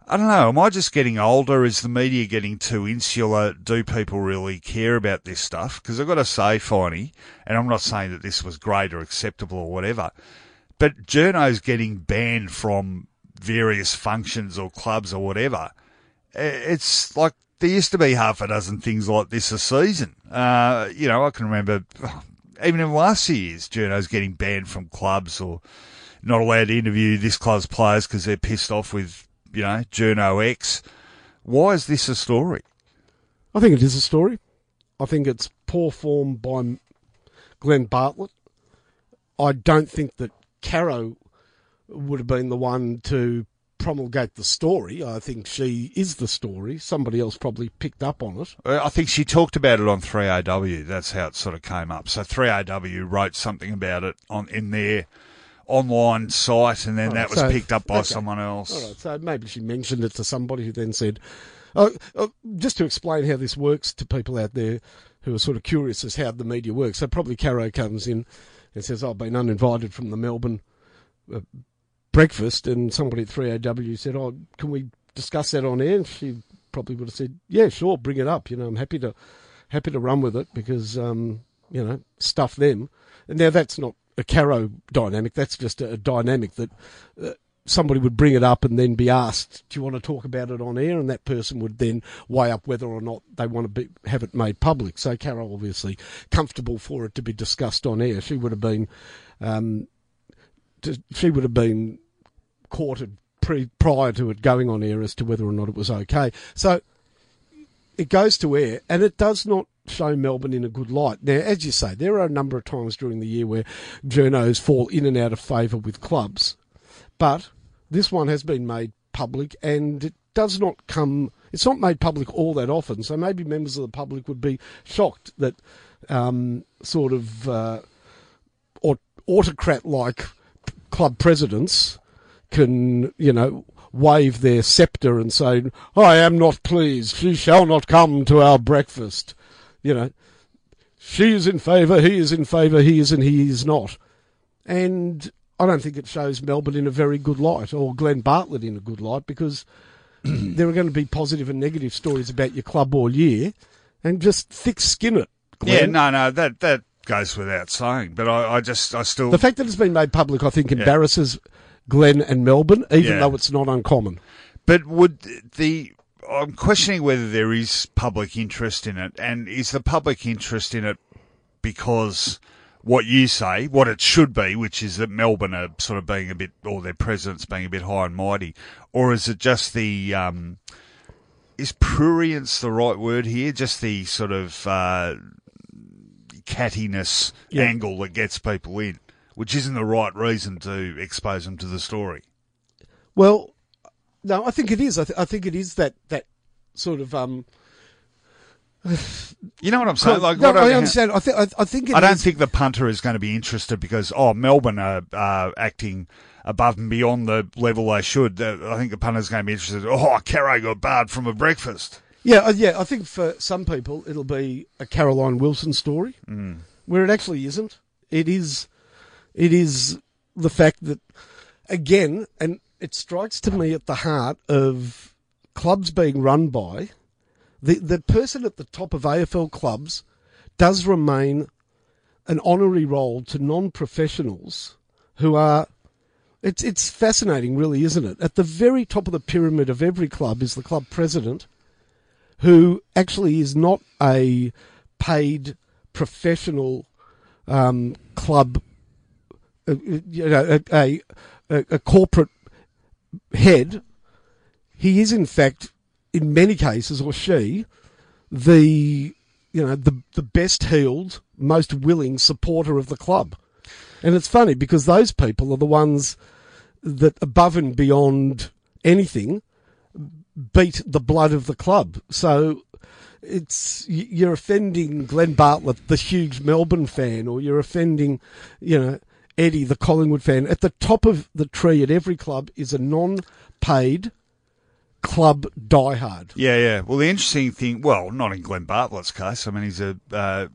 B: I don't know. Am I just getting older? Is the media getting too insular? Do people really care about this stuff? Because I've got to say, Finey, and I'm not saying that this was great or acceptable or whatever, but journos getting banned from various functions or clubs or whatever. It's like there used to be half a dozen things like this a season. Uh, you know, I can remember even in last years, journos getting banned from clubs or not allowed to interview this club's players because they're pissed off with, you know, journo X. Why is this a story?
C: I think it is a story. I think it's poor form by Glenn Bartlett. I don't think that Caro would have been the one to promulgate the story. I think she is the story. Somebody else probably picked up on it.
B: I think she talked about it on 3AW. That's how it sort of came up. So 3AW wrote something about it on in their online site, and then that was so, picked up by okay. someone else.
C: All right, so maybe she mentioned it to somebody who then said, oh, oh, just to explain how this works to people out there who are sort of curious as how the media works. So probably Caro comes in and says, I've been uninvited from the Melbourne uh, breakfast, and somebody at 3AW said, "Oh, can we discuss that on air?" And she probably would have said, "Yeah, sure, bring it up. You know, I'm happy to happy to run with it because um, you know, stuff them." And now that's not a Caro dynamic. That's just a, dynamic that. Uh, somebody would bring it up and then be asked, "Do you want to talk about it on air?" And that person would then weigh up whether or not they want to be, have it made public. So Carol obviously comfortable for it to be discussed on air. She would have been, um, she would have been courted pre, prior to it going on air as to whether or not it was okay. So it goes to air, and it does not show Melbourne in a good light. Now, as you say, there are a number of times during the year where journos fall in and out of favour with clubs, but this one has been made public, and it does not come. It's not made public all that often, so maybe members of the public would be shocked that um, sort of uh, autocrat-like club presidents can, you know, wave their sceptre and say, I am not pleased. She shall not come to our breakfast. You know, she is in favour, he is in favour, he is and he is not. And I don't think it shows Melbourne in a very good light or Glenn Bartlett in a good light because [CLEARS THROAT] there are going to be positive and negative stories about your club all year and just thick skin it. Glenn.
B: Yeah, no, no, that, that goes without saying. But I, I just, I still.
C: The fact that it's been made public, I think, embarrasses yeah. Glenn and Melbourne, even yeah. though it's not uncommon.
B: But would the I'm questioning whether there is public interest in it, and is the public interest in it because what you say, what it should be, which is that Melbourne are sort of being a bit, or their presidents being a bit high and mighty, or is it just the um, is prurience the right word here? Just the sort of uh, cattiness yeah. angle that gets people in which isn't the right reason to expose them to the story.
C: Well, no, I think it is. I, th- I think it is that that sort of. Um,
B: you know what I'm saying?
C: Like, no, I, I understand. I, th- I, I think.
B: I don't is. think the punter is going to be interested because oh, Melbourne are uh, acting above and beyond the level they should. I think the punter's going to be interested. Oh, Caro got barred from a breakfast.
C: Yeah, uh, yeah. I think for some people it'll be a Caroline Wilson story,
B: mm.
C: where it actually isn't. It is it is the fact that, again, and it strikes to me at the heart of clubs being run by the the person at the top of AFL clubs does remain an honorary role to non-professionals who are it's it's fascinating really isn't it? At the very top of the pyramid of every club is the club president who actually is not a paid professional um, club you know, a, a, a corporate head, he is in fact, in many cases, or she, the you know the the best heeled, most willing supporter of the club. And it's funny because those people are the ones that, above and beyond anything, beat the blood of the club. So it's you're offending Glenn Bartlett, the huge Melbourne fan, or you're offending, you know, Eddie, the Collingwood fan. At the top of the tree at every club is a non-paid club diehard.
B: Yeah, yeah. Well, the interesting thing, well, not in Glenn Bartlett's case. I mean, he's a uh,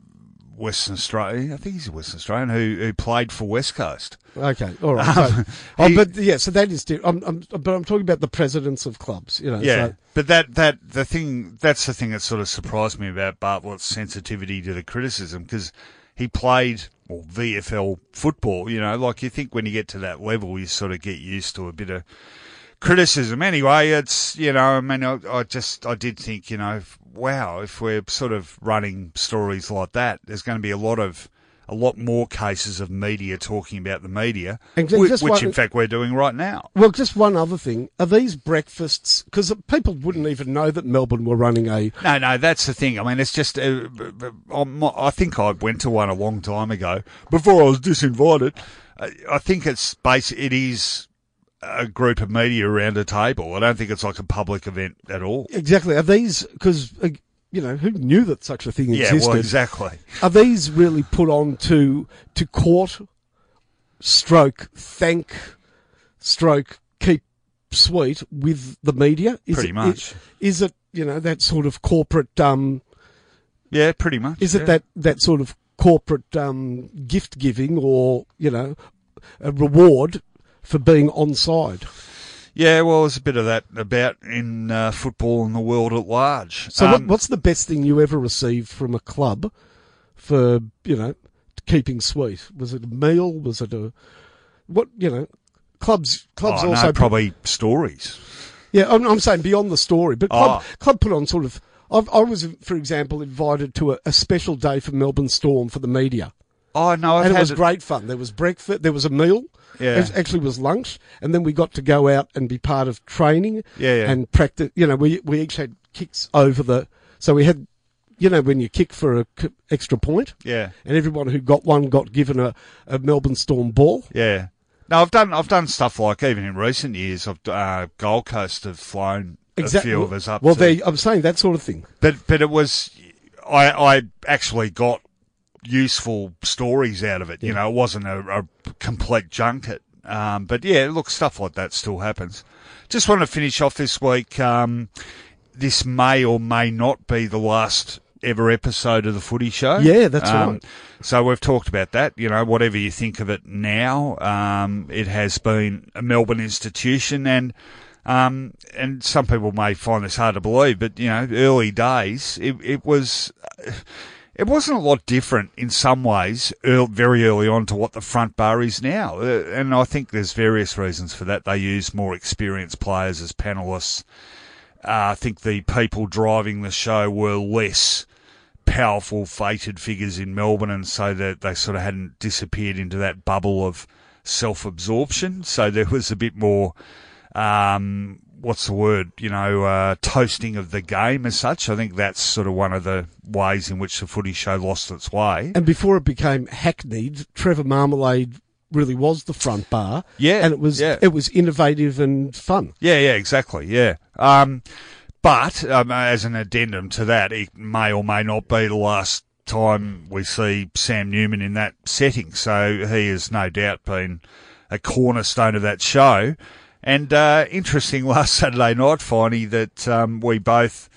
B: Western Australian. I think he's a Western Australian who, who played for West Coast.
C: Okay, all right. So, [LAUGHS] oh, but yeah, so that is. di- I'm, I'm, but I'm talking about the presidents of clubs. You know.
B: Yeah,
C: So,
B: but that that the thing that's the thing that sort of surprised me about Bartlett's sensitivity to the criticism because he played well VFL football. You know, like you think when you get to that level, you sort of get used to a bit of criticism. Anyway, it's you know, I mean, I, I just I did think you know, wow, if we're sort of running stories like that, there's going to be a lot of a lot more cases of media talking about the media, which,
C: one-
B: in fact we're doing right now.
C: well, just one other thing: are these breakfasts? Because people wouldn't even know that Melbourne were running a.
B: No, no, that's the thing. I mean, it's just. Uh, b- b- I'm- I think I went to one a long time ago before I was disinvited. I I think it's base. It is a group of media around a table. I don't think it's like a public event at all.
C: Exactly. Are these because uh, you know who knew that such a thing existed?
B: Yeah, well, exactly.
C: Are these really put on to to court, stroke thank, stroke keep sweet with the media? Is
B: Pretty
C: it,
B: much.
C: Is it you know that sort of corporate? Um,
B: Yeah, pretty much.
C: is it that that sort of corporate um, gift giving or you know a reward for being on side?
B: Yeah, well, there's a bit of that about in uh, football and the world at large.
C: So what,
B: Um,
C: what's the best thing you ever received from a club for you know keeping sweet? Was it a meal? Was it a what you know? Clubs clubs
B: oh,
C: also
B: no,
C: put-
B: probably stories.
C: yeah. I'm, I'm saying beyond the story, but club
B: Oh.
C: club put on sort of. I've, I was, for example, invited to a, a special day for Melbourne Storm for the media,
B: Oh no, I've
C: and it was great fun. There was breakfast, there was a meal.
B: Yeah.
C: It actually was lunch, and then we got to go out and be part of training
B: Yeah, yeah.
C: and practice. You know, we we each had kicks over the. So we had, you know, when you kick for a c- extra point,
B: Yeah,
C: and everyone who got one got given a, a Melbourne Storm ball.
B: yeah. No, I've done I've done stuff like even in recent years. I've uh, Gold Coast have flown a few of us up.
C: Well,
B: to,
C: they, I'm saying that sort of thing.
B: but but it was I I actually got useful stories out of it. You know, it wasn't a, a complete junket. Um, but yeah, look, stuff like that still happens. Just want to finish off this week. Um, this may or may not be the last ever episode of the Footy Show.
C: Yeah, that's
B: Um,
C: right.
B: So we've talked about that. You know, whatever you think of it now, um, it has been a Melbourne institution, and um, and some people may find this hard to believe, but you know, early days, it, it was. It wasn't a lot different in some ways, earl very early on, to what the front bar is now, uh, and I think there's various reasons for that. They use more experienced players as panelists. Uh, I think the people driving the show were less powerful, fated figures in Melbourne, and so that they sort of hadn't disappeared into that bubble of self-absorption. So there was a bit more, um, what's the word? You know, uh, toasting of the game as such. I think that's sort of one of the ways in which the Footy Show lost its way.
C: And before it became hackneyed, Trevor Marmalade really was the front bar.
B: Yeah,
C: and it was
B: yeah.
C: it was innovative and fun.
B: Yeah, yeah, exactly. Yeah. Um, but um, as an addendum to that, it may or may not be the last time we see Sam Newman in that setting. So he has no doubt been a cornerstone of that show. And uh, interesting [LAUGHS] last Saturday night, Finey, that um, we both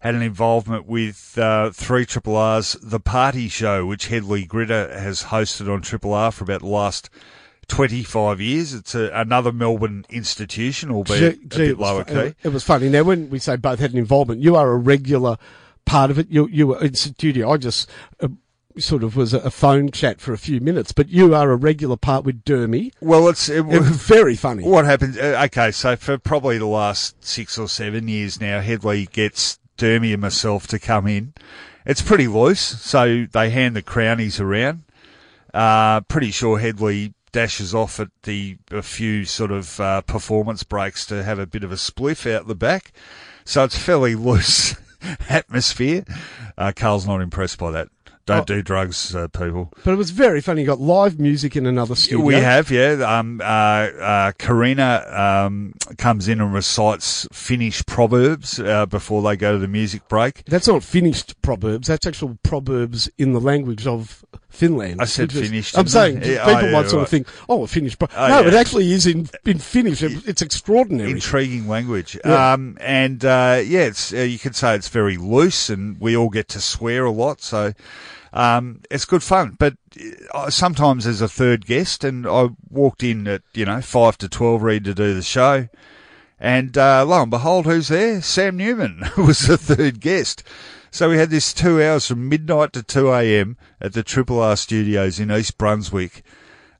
B: had an involvement with uh, 3 Triple R's The Party Show, which Headley Gritter has hosted on Triple R for about the last 25 years. It's a, another Melbourne institution, albeit
C: Gee- gee,
B: a bit
C: it
B: lower key.
C: It was funny. Now, when we say both had an involvement, you are a regular part of it. You you were in studio. I just uh, sort of was a, phone chat for a few minutes, but you are a regular part with Dermy.
B: Well, it's it,
C: It very funny.
B: what happens. Uh, okay, so for probably the last six or seven years now, Headley gets Dermy and myself to come in. It's pretty loose, so they hand the crownies around. Uh, pretty sure Headley dashes off at the a few sort of uh, performance breaks to have a bit of a spliff out the back. So it's fairly [LAUGHS] loose atmosphere. Uh, Carl's not impressed by that. Don't
C: Oh.
B: do drugs, uh, people.
C: But it was very funny. You got live music in another studio.
B: We have, yeah. Um, uh, uh, Karina um, comes in and recites Finnish proverbs uh, before they go to the music break.
C: That's not finished proverbs. That's actual proverbs in the language of Finland.
B: I said
C: is-
B: finished,
C: I'm saying
B: I?
C: People
B: oh,
C: might
B: yeah,
C: sort
B: right.
C: of think, oh, a Finnish. But
B: Oh,
C: no,
B: yeah.
C: it actually is in in Finnish. It's extraordinary.
B: Intriguing language.
C: Yeah.
B: Um, and uh, yeah, it's, uh, you could say it's very loose, and we all get to swear a lot, so um, it's good fun. But uh, sometimes there's a third guest, and I walked in at you know five to twelve, ready to do the show, and uh, lo and behold, who's there? Sam Newman [LAUGHS] was the third guest. So we had this two hours from midnight to two a.m. at the Triple R Studios in East Brunswick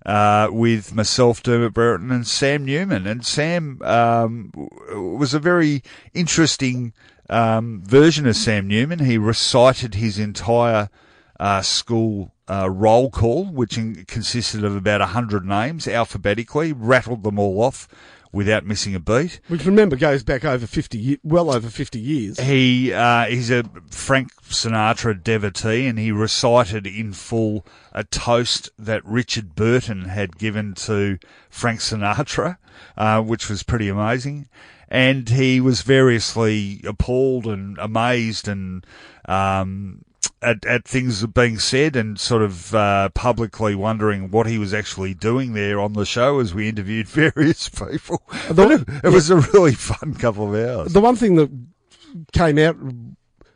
B: uh, with myself, Dermot Brereton, and Sam Newman. And Sam um, was a very interesting um, version of Sam Newman. He recited his entire uh, school uh, roll call, which in- consisted of about 100 names alphabetically, rattled them all off without missing a beat.
C: Which remember goes back over fifty, well over fifty years.
B: He uh, he's a Frank Sinatra devotee, and he recited in full a toast that Richard Burton had given to Frank Sinatra, uh, which was pretty amazing. And he was variously appalled and amazed and um, at, at things being said, and sort of uh, publicly wondering what he was actually doing there on the show as we interviewed [LAUGHS] various people. But it, it was a really fun couple of hours.
C: The one thing that came out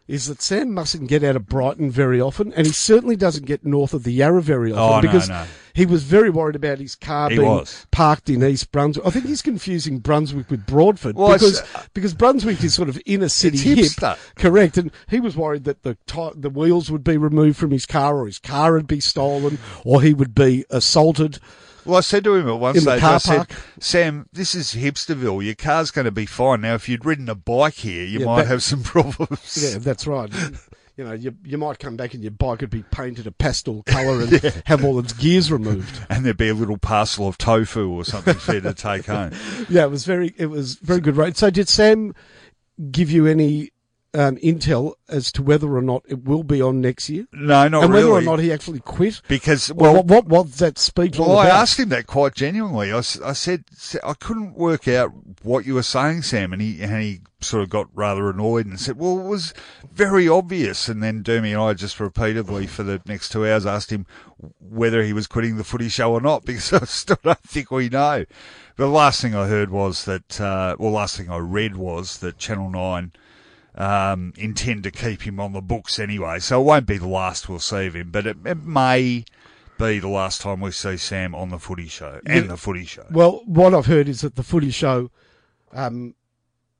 C: is that Sam mustn't get out of Brighton very often, and he certainly doesn't get north of the Yarra very often
B: Oh,
C: because
B: no.
C: he was very worried about his car
B: He
C: being
B: was.
C: parked in East Brunswick. I think he's confusing Brunswick with Broadford
B: Well,
C: because
B: it's-
C: because Brunswick is sort of inner city
B: It's
C: hip,
B: hipster.
C: correct? And he was worried that the ti the wheels would be removed from his car, or his car would be stolen, or he would be assaulted.
B: Well, I said to him at one
C: In the
B: stage,
C: car
B: I said,
C: park?
B: Sam, this is Hipsterville. Your car's going to be fine. Now, if you'd ridden a bike here, you
C: Yeah,
B: might
C: that-
B: have some [LAUGHS] problems.
C: Yeah, that's right. You know, you, you might come back and your bike would be painted a pastel colour and [LAUGHS] have all its gears removed.
B: And there'd be a little parcel of tofu or something for you to take home. [LAUGHS]
C: Yeah, it was very it was very good. Right. So, did Sam give you any um, intel as to whether or not it will be on next year,
B: No, not
C: and whether
B: really.
C: or not he actually quit?
B: because,
C: Well, what, what was that speech
B: Well, I asked him that quite genuinely. I, I said I couldn't work out what you were saying, Sam, and he and he sort of got rather annoyed and said, "Well, it was very obvious." And then Dermy and I just repeatedly for the next two hours asked him whether he was quitting the footy show or not [LAUGHS] because I still don't think we know. The last thing I heard was that, uh, well, last thing I read was that Channel Nine um, intend to keep him on the books anyway. So it won't be the last we'll see of him, but it, it may be the last time we see Sam on the footy show and
C: Yeah.
B: the footy show.
C: Well, what I've heard is that the footy show, um,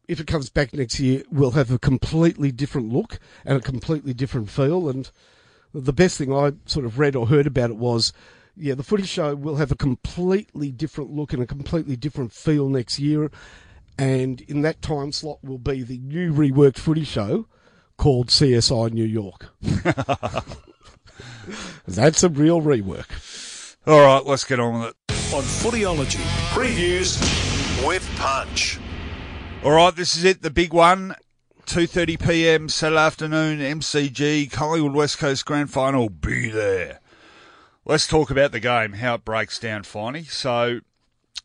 C: if it comes back next year, will have a completely different look and a completely different feel. And the best thing I sort of read or heard about it was, yeah, the footy show will have a completely different look and a completely different feel next year. And in that time slot will be the new reworked footy show called CSI New York. [LAUGHS] That's a real rework.
B: All right, let's get on with it.
A: On Footyology, previews with Punch.
B: All right, this is it, the big one. 2:30 p.m. Saturday afternoon, MCG Collingwood West Coast Grand Final. Be there. Let's talk about the game, how it breaks down finally. So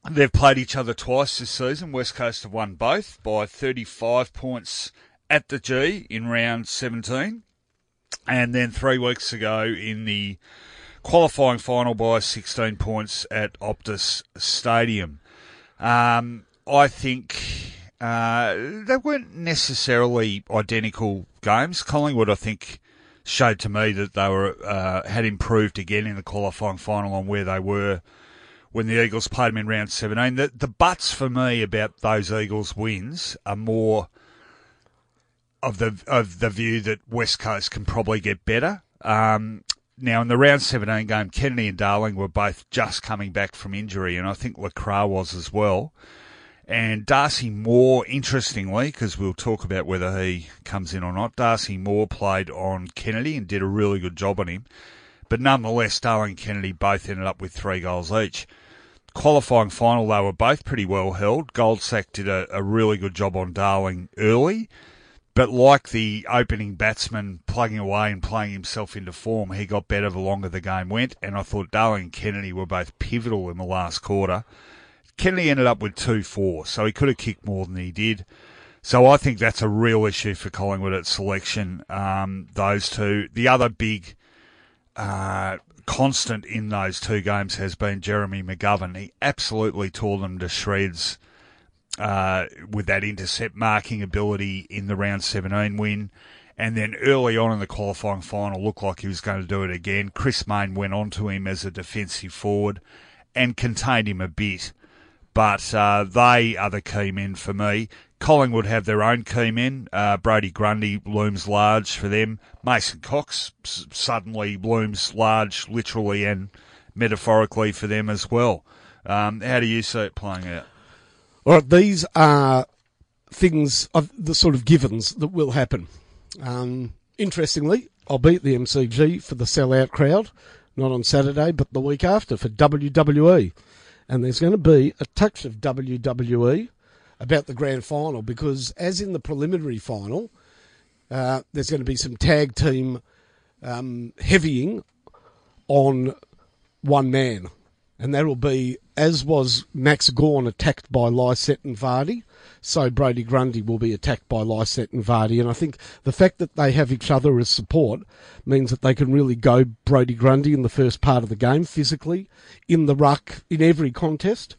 B: they've played each other twice this season. West Coast have won both by 35 points at the G in round 17, and then three weeks ago in the qualifying final by 16 points at Optus Stadium. Um, I think uh, they weren't necessarily identical games. Collingwood, I think, showed to me that they were uh, had improved again in the qualifying final on where they were when the Eagles played them in round 17. The, the buts for me about those Eagles wins are more of the of the view that West Coast can probably get better. Um, now, in the round 17 game, Kennedy and Darling were both just coming back from injury, and I think LeCras was as well. And Darcy Moore, interestingly, because we'll talk about whether he comes in or not, Darcy Moore played on Kennedy and did a really good job on him. But nonetheless, Darling Kennedy both ended up with three goals each. Qualifying final, they were both pretty well held. Goldsack did a, a really good job on Darling early, But like the opening batsman plugging away and playing himself into form, he got better the longer the game went. And I thought Darling and Kennedy were both pivotal in the last quarter. Kennedy ended up with 2 4, so he could have kicked more than he did. So I think that's a real issue for Collingwood at selection, um, those two. The other big uh, constant in those two games has been Jeremy McGovern. He absolutely tore them to shreds uh, with that intercept marking ability in the round 17 win. And then early on in the qualifying final, looked like he was going to do it again. Chris Mayne went on to him as a defensive forward and contained him a bit. But uh, they are the key men for me. Collingwood have their own key men. Uh, Brodie Grundy looms large for them. Mason Cox s- suddenly looms large, literally and metaphorically, for them as well. Um, how do you see it playing out?
C: All right, these are things of the sort of givens that will happen. Um, interestingly, I'll be at the MCG for the sellout crowd, not on Saturday, but the week after for WWE. And there's going to be a touch of WWE about the grand final because, as in the preliminary final, uh, there's going to be some tag team um, heavying on one man. And that'll be, as was Max Gawn attacked by Lycett and Vardy, so Brodie Grundy will be attacked by Lycett and Vardy. And I think the fact that they have each other as support means that they can really go Brodie Grundy in the first part of the game, physically, in the ruck, in every contest.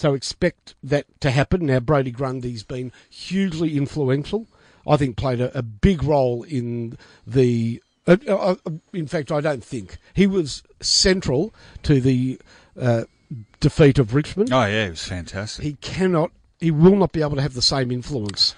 C: So expect that to happen. Now, Brodie Grundy's been hugely influential. I think played a, a big role in the. Uh, uh, in fact, I don't think he was central to the uh, defeat of Richmond.
B: Oh, yeah, it was fantastic.
C: He cannot. He will not be able to have the same influence.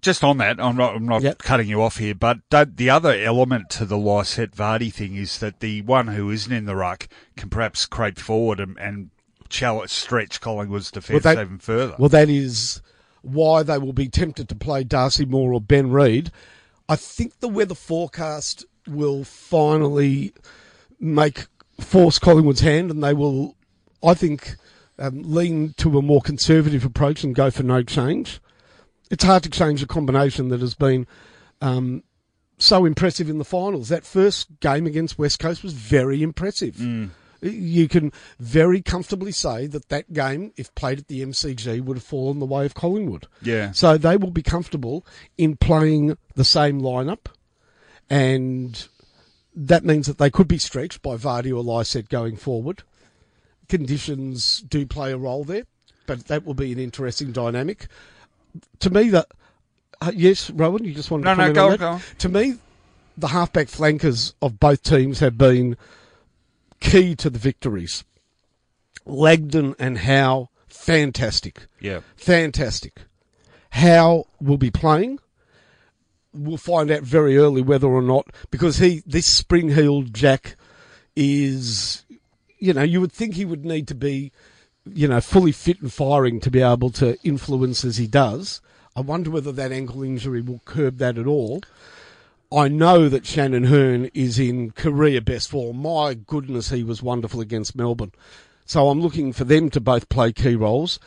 B: just on that, I'm not, I'm not
C: Yep.
B: cutting you off here, but the other element to the Lycett Vardy thing is that the one who isn't in the ruck can perhaps creep forward and, and challenge, stretch Collingwood's defence
C: that-
B: even further.
C: Well, that is why they will be tempted to play Darcy Moore or Ben Reid. I think the weather forecast will finally make force Collingwood's hand, and they will, I think, um, lean to a more conservative approach and go for no change. It's hard to change a combination that has been um, so impressive in the finals. That first game against West Coast was very impressive. You can very comfortably say that that game, if played at the MCG, would have fallen the way of Collingwood.
B: Yeah.
C: So they will be comfortable in playing the same lineup, and that means that they could be stretched by Vardy or Lycett going forward. Conditions do play a role there, but that will be an interesting dynamic. To me, that uh, yes, Rowan, you just wanted
B: No,
C: to
B: no,
C: comment
B: go
C: on
B: on,
C: that?
B: go.
C: To me, the halfback flankers of both teams have been key to the victories. Langdon and Howe, fantastic.
B: Yeah.
C: Fantastic. Howe will be playing. We'll find out very early whether or not, because he, this spring heeled Jack is, you know, you would think he would need to be, you know, fully fit and firing to be able to influence as he does. I wonder whether that ankle injury will curb that at all. I know that Shannon Hurn is in career best form. My goodness, he was wonderful against Melbourne. So I'm looking for them to both play key roles.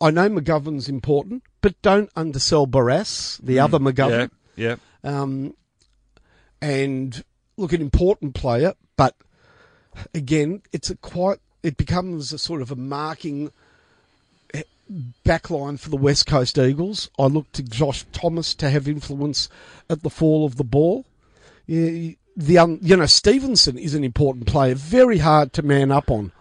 C: I know McGovern's important, but don't undersell Barrass, the other McGovern.
B: Yeah.
C: Um, and look, an important player, but again, it's a quite. It becomes a sort of a marking backline for the West Coast Eagles. I look to Josh Thomas to have influence at the fall of the ball. The you know Stephenson is an important player, very hard to man up on,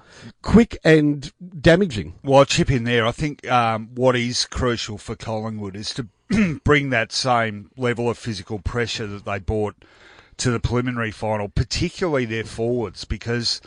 C: quick and damaging.
B: Well, I'll chip in there. I think um, what is crucial for Collingwood is to [CLEARS THROAT] bring that same level of physical pressure that they brought to the preliminary final, particularly their forwards, because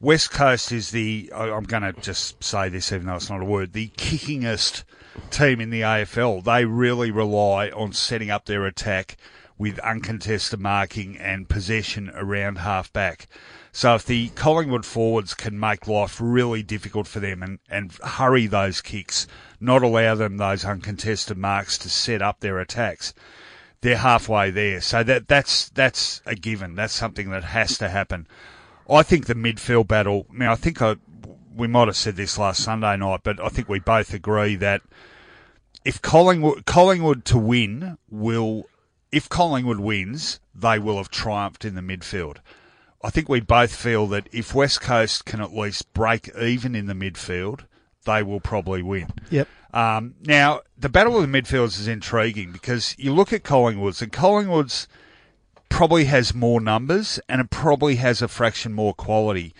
B: West Coast is the, I'm going to just say this even though it's not a word, the kickingest team in the AFL. They really rely on setting up their attack with uncontested marking and possession around half back. So if the Collingwood forwards can make life really difficult for them and, and hurry those kicks, not allow them those uncontested marks to set up their attacks, they're halfway there. So that that's that's a given. That's something that has to happen. I think the midfield battle. Now, I think I, we might have said this last Sunday night, but I think we both agree that if Collingwood Collingwood to win will if Collingwood wins, they will have triumphed in the midfield. I think we both feel that if West Coast can at least break even in the midfield, they will probably win.
C: Yep.
B: Um, now, the battle of the midfields is intriguing because you look at Collingwood's, and Collingwood's probably has more numbers and it probably has a fraction more quality.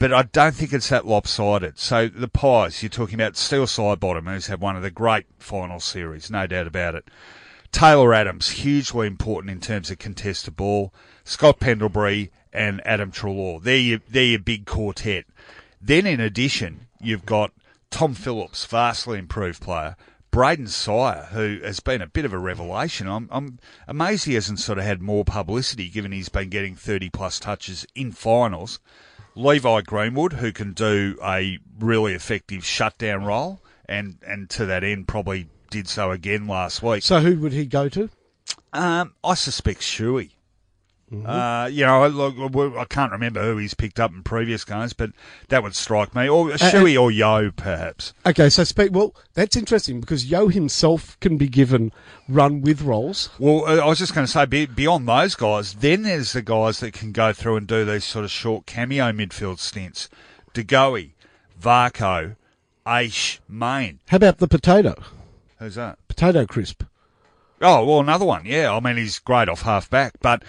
B: But I don't think it's that lopsided. So the Pies, you're talking about Steele Sidebottom, who's had one of the great final series, no doubt about it. Taylor Adams, hugely important in terms of contested ball. Scott Pendlebury and Adam Treloar. They're your, they're your big quartet. Then in addition, you've got Tom Phillips, vastly improved player. Brayden Sier, who has been a bit of a revelation. I'm, I'm amazed he hasn't sort of had more publicity given he's been getting 30 plus touches in finals. Levi Greenwood, who can do a really effective shutdown role, and, and to that end probably did so again last week.
C: So who would he go to?
B: Um, I suspect Shuey. Uh, you know, look, I can't remember who he's picked up in previous games, but that would strike me. Or Shuey or Yeo, perhaps.
C: Okay, so speak. Well, that's interesting because Yeo himself can be given run with roles.
B: Well, uh, I was just going to say, beyond those guys, then there's the guys that can go through and do these sort of short cameo midfield stints. Degoe, Varcoe, Aish, Mayne.
C: How about the potato?
B: Who's that?
C: Potato crisp.
B: Oh, well, another one. Yeah, I mean, he's great off half back, but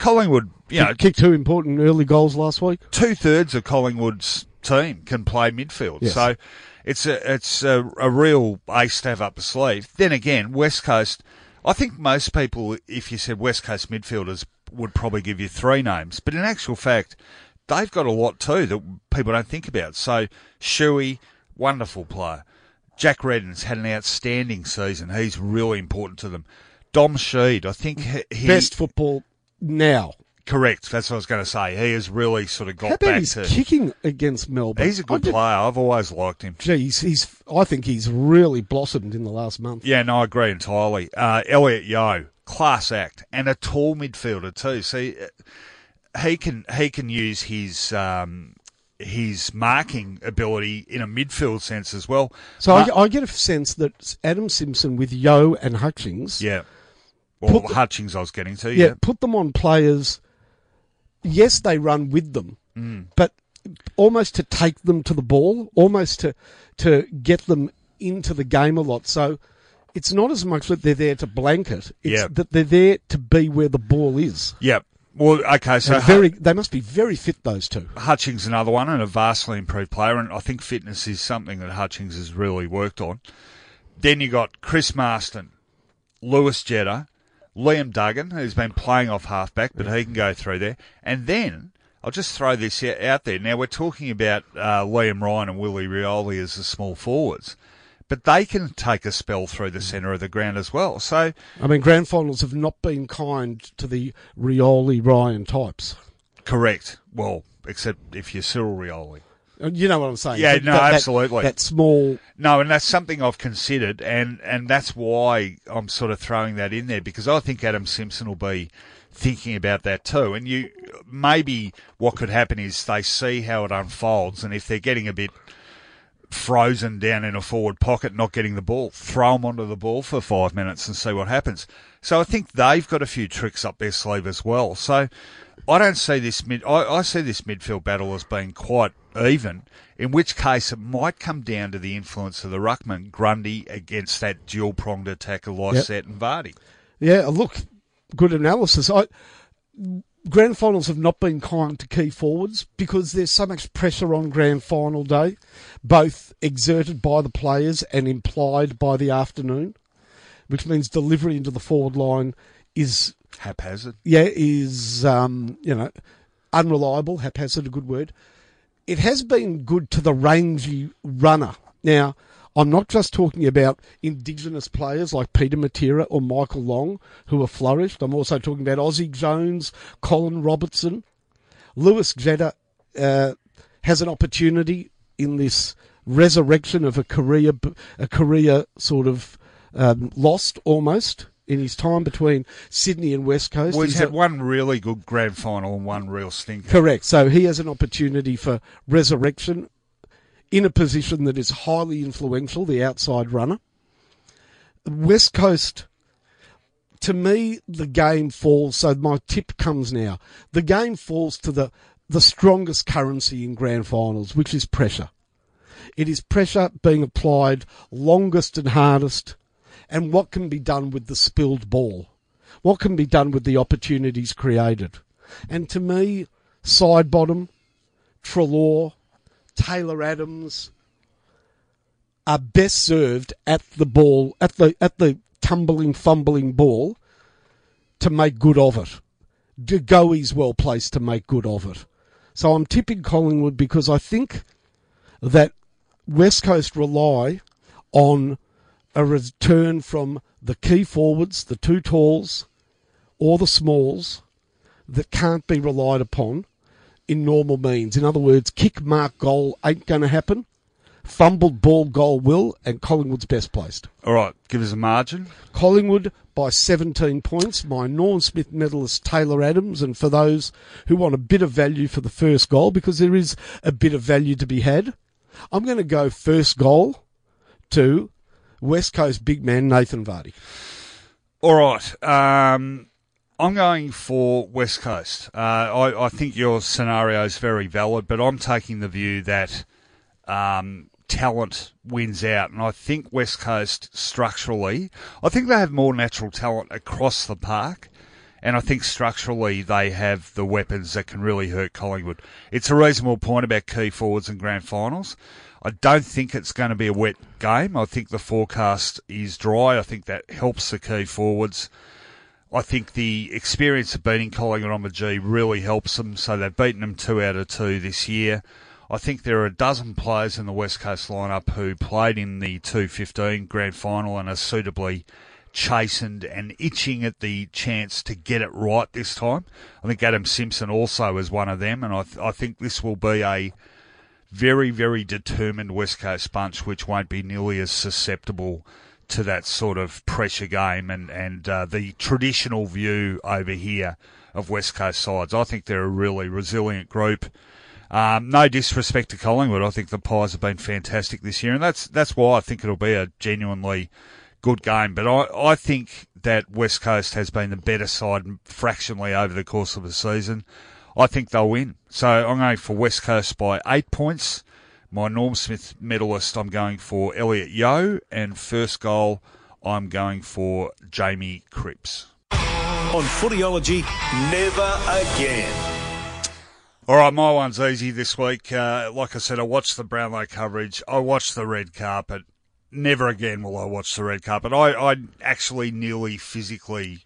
B: Collingwood, you know,
C: Kicked two important early goals last week.
B: two thirds of Collingwood's team can play midfield.
C: Yes.
B: So it's a it's a, a real ace to have up the sleeve. Then again, West Coast. I think most people, if you said West Coast midfielders, would probably give you three names, but in actual fact, they've got a lot too that people don't think about. So Shuey, wonderful player. Jack Redden's had an outstanding season. He's really important to them. Dom Sheed, I think he, he
C: Best football now.
B: correct. That's what I was going to say. He has really sort of got
C: How about
B: back
C: his
B: to.
C: kicking against Melbourne?
B: He's a good
C: did-
B: player. I've always liked him.
C: Geez, he's. I think he's really blossomed in the last month.
B: Yeah, no, I agree entirely. Uh, Elliot Yeo, class act, and a tall midfielder too. See, uh, he can he can use his um, his marking ability in a midfield sense as well.
C: So
B: Ma-
C: I, I get a sense that Adam Simpson with Yeo and Hutchings,
B: yeah,
C: Put the-
B: Hutchings, I was getting to.
C: yeah,
B: Yeah,
C: put them on players. Yes, they run with them,
B: Mm.
C: but almost to take them to the ball, almost to to get them into the game a lot. So it's not as much that they're there to blanket; it's
B: Yeah.
C: that they're there to be where the ball is.
B: yeah. Well, okay, so
C: very, they must be very fit. Those two.
B: Hutchings another one and a vastly improved player, and I think fitness is something that Hutchings has really worked on. Then you got Chris Masten, Lewis Jetta, Liam Duggan, who's been playing off halfback, but he can go through there. And then I'll just throw this out out there. Now we're talking about uh, Liam Ryan and Willie Rioli as the small forwards, but they can take a spell through the centre of the ground as well. So
C: I mean, grand finals have not been kind to the Rioli Ryan types.
B: correct. Well, except if you're Cyril Rioli.
C: You know what I'm saying?
B: Yeah,
C: That-
B: no,
C: that- that-
B: absolutely.
C: That small.
B: No, and that's something I've considered, and, and that's why I'm sort of throwing that in there because I think Adam Simpson will be thinking about that too. And you maybe what could happen is they see how it unfolds, and if they're getting a bit frozen down in a forward pocket, not getting the ball, throw them onto the ball for five minutes and see what happens. So I think they've got a few tricks up their sleeve as well. So I don't see this mid. I, I see this midfield battle as being quite even. In which case, it might come down to the influence of the ruckman Grundy against that dual pronged attack of Lysette and Vardy.
C: Yeah, look, good analysis. I, grand finals have not been kind to key forwards because there's so much pressure on grand final day, both exerted by the players and implied by the afternoon, which means delivery into the forward line is
B: Haphazard.
C: yeah, is um, you know unreliable, haphazard, a good word. It has been good to the rangy runner. Now, I'm not just talking about Indigenous players like Peter Matera or Michael Long who have flourished. I'm also talking about Aussie Jones, Colin Robertson, Lewis Jetta uh, has an opportunity in this resurrection of a career, a career sort of um, lost almost in his time between Sydney and West Coast.
B: Well, he's
C: He's
B: had
C: a-
B: one really good grand final and one real stinker.
C: Correct. So he has an opportunity for resurrection in a position that is highly influential, the outside runner. West Coast to me, the game falls. So my tip comes now. The game falls to the the strongest currency in grand finals, which is pressure. It is pressure being applied longest and hardest, and what can be done with the spilled ball. What can be done with the opportunities created. And to me, Sidebottom, Treloar, Taylor Adams are best served at the ball, at the at the tumbling, fumbling ball to make good of it. De Goey's well placed to make good of it. So I'm tipping Collingwood because I think that West Coast rely on a return from the key forwards, the two talls, or the smalls that can't be relied upon in normal means. In other words, kick mark goal ain't going to happen. Fumbled ball goal will, and Collingwood's best placed.
B: All right, give us a margin.
C: Collingwood by 17 points. My Norm Smith medalist Taylor Adams, and for those who want a bit of value for the first goal, because there is a bit of value to be had, I'm going to go first goal to West Coast big man Nathan Vardy.
B: All right. Um, I'm going for West Coast. Uh, I, I, think your scenario is very valid, but I'm taking the view that um, talent wins out. And I think West Coast structurally, I think they have more natural talent across the park. And I think structurally they have the weapons that can really hurt Collingwood. It's a reasonable point about key forwards and grand finals. I don't think it's going to be a wet game. I think the forecast is dry. I think that helps the key forwards. I think the experience of beating Collingwood on the G really helps them. So they've beaten them two out of two this year. I think there are a dozen players in the West Coast lineup who played in the 215 grand final and are suitably chastened and itching at the chance to get it right this time. I think Adam Simpson also is one of them, and I, th- I think this will be a very, very determined West Coast bunch, which won't be nearly as susceptible to that sort of pressure game and and uh, the traditional view over here of West Coast sides. I think they're a really resilient group. Um, no disrespect to Collingwood, I think the Pies have been fantastic this year, and that's that's why I think it'll be a genuinely good game. But I, I think that West Coast has been the better side fractionally over the course of the season. I think they'll win. So I'm going for West Coast by eight points. My Norm Smith medalist, I'm going for Elliot Yeo, and first goal, I'm going for Jamie Cripps.
A: On Footyology, never again.
B: All right, my one's easy this week. Uh, like I said, I watched the Brownlow coverage. I watched the red carpet. Never again will I watch the red carpet. I, I actually nearly physically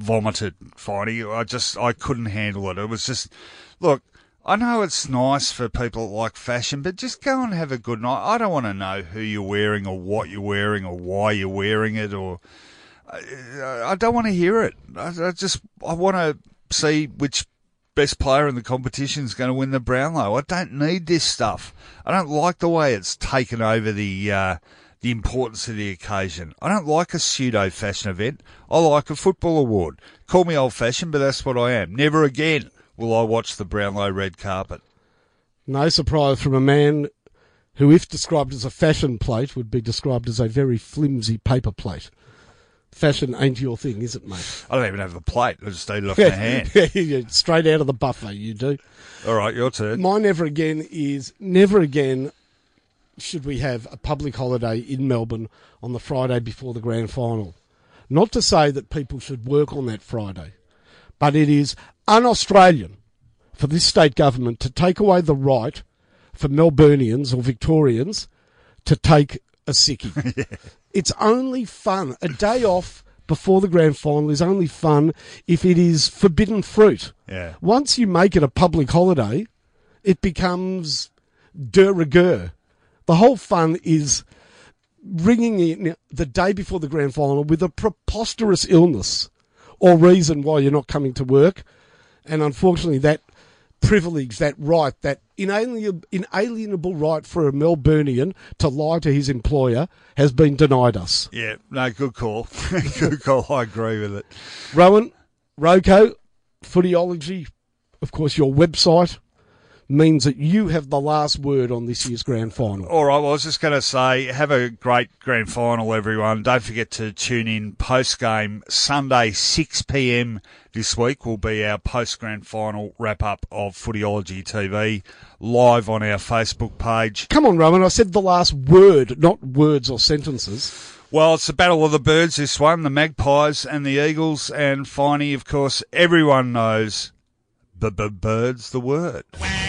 B: vomited, Finey. I just, I couldn't handle it. It was just, look, I know it's nice for people that like fashion, but just go and have a good night. I don't want to know who you're wearing or what you're wearing or why you're wearing it or I, don't want to hear it. I, I just I want to see which best player in the competition is going to win the Brownlow. I don't need this stuff. I don't like the way it's taken over the uh, the importance of the occasion. I don't like a pseudo fashion event. I like a football award. Call me old fashioned, but that's what I am. Never again will I watch the Brownlow red carpet.
C: No surprise from a man who, if described as a fashion plate, would be described as a very flimsy paper plate. Fashion ain't your thing, is it, mate?
B: I don't even have a plate. I just eat it off [LAUGHS] my hand.
C: Straight out of the buffet, you do.
B: All right, your turn.
C: My never again is never again should we have a public holiday in Melbourne on the Friday before the grand final. Not to say that people should work on that Friday, but it is un Australian for this state government to take away the right for Melburnians or Victorians to take a sickie. [LAUGHS] yeah. It's only fun. A day off before the grand final is only fun if it is forbidden fruit.
B: Yeah.
C: Once you make it a public holiday, it becomes de rigueur. The whole fun is ringing in the day before the grand final with a preposterous illness or reason why you're not coming to work. And unfortunately, that privilege, that right, that inalienable right for a Melburnian to lie to his employer has been denied us.
B: Yeah, no, good call. [LAUGHS] good call. I agree with it.
C: Rohan, Roco, Footyology, of course, your website. Means that you have the last word on this year's grand final.
B: All right, well, I was just going to say, have a great grand final, everyone. Don't forget to tune in post game Sunday, 6 p.m. this week will be our post grand final wrap up of Footyology TV live on our Facebook page.
C: Come on, Rohan. I said the last word, not words or sentences.
B: Well, it's the battle of the birds, this one, the magpies and the eagles, and finally, of course, everyone knows b-b-bird's the word.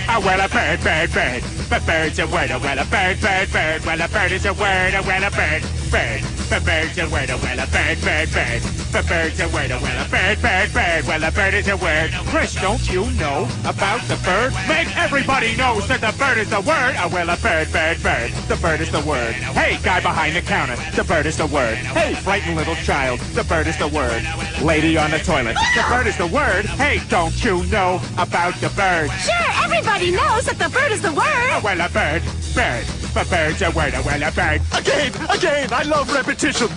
D: Oh, well, a bird, bird, bird. But bird's a word. Oh, well, a bird, bird, bird. Well, a bird is a word. Oh, well, a bird, bird. But bird's a word. Well, a bird, bird, bird. But bird's a word. Well, a bird, bird, bird. Well, a bird is a word. Chris, don't you know about the bird? Make everybody knows that the bird is the word. Oh, well, a bird, bird, bird. The bird is the word. Hey, guy behind the counter. The bird is the word. Hey, frightened little child. The bird is the word. Lady on the toilet. The bird is the word. Hey, don't you know about the bird?
E: Sure, everybody knows that the bird is the word.
D: Oh, well, a bird, bird, but bird's a word, oh, well, a bird.
F: Again, again, I love repetition. attention.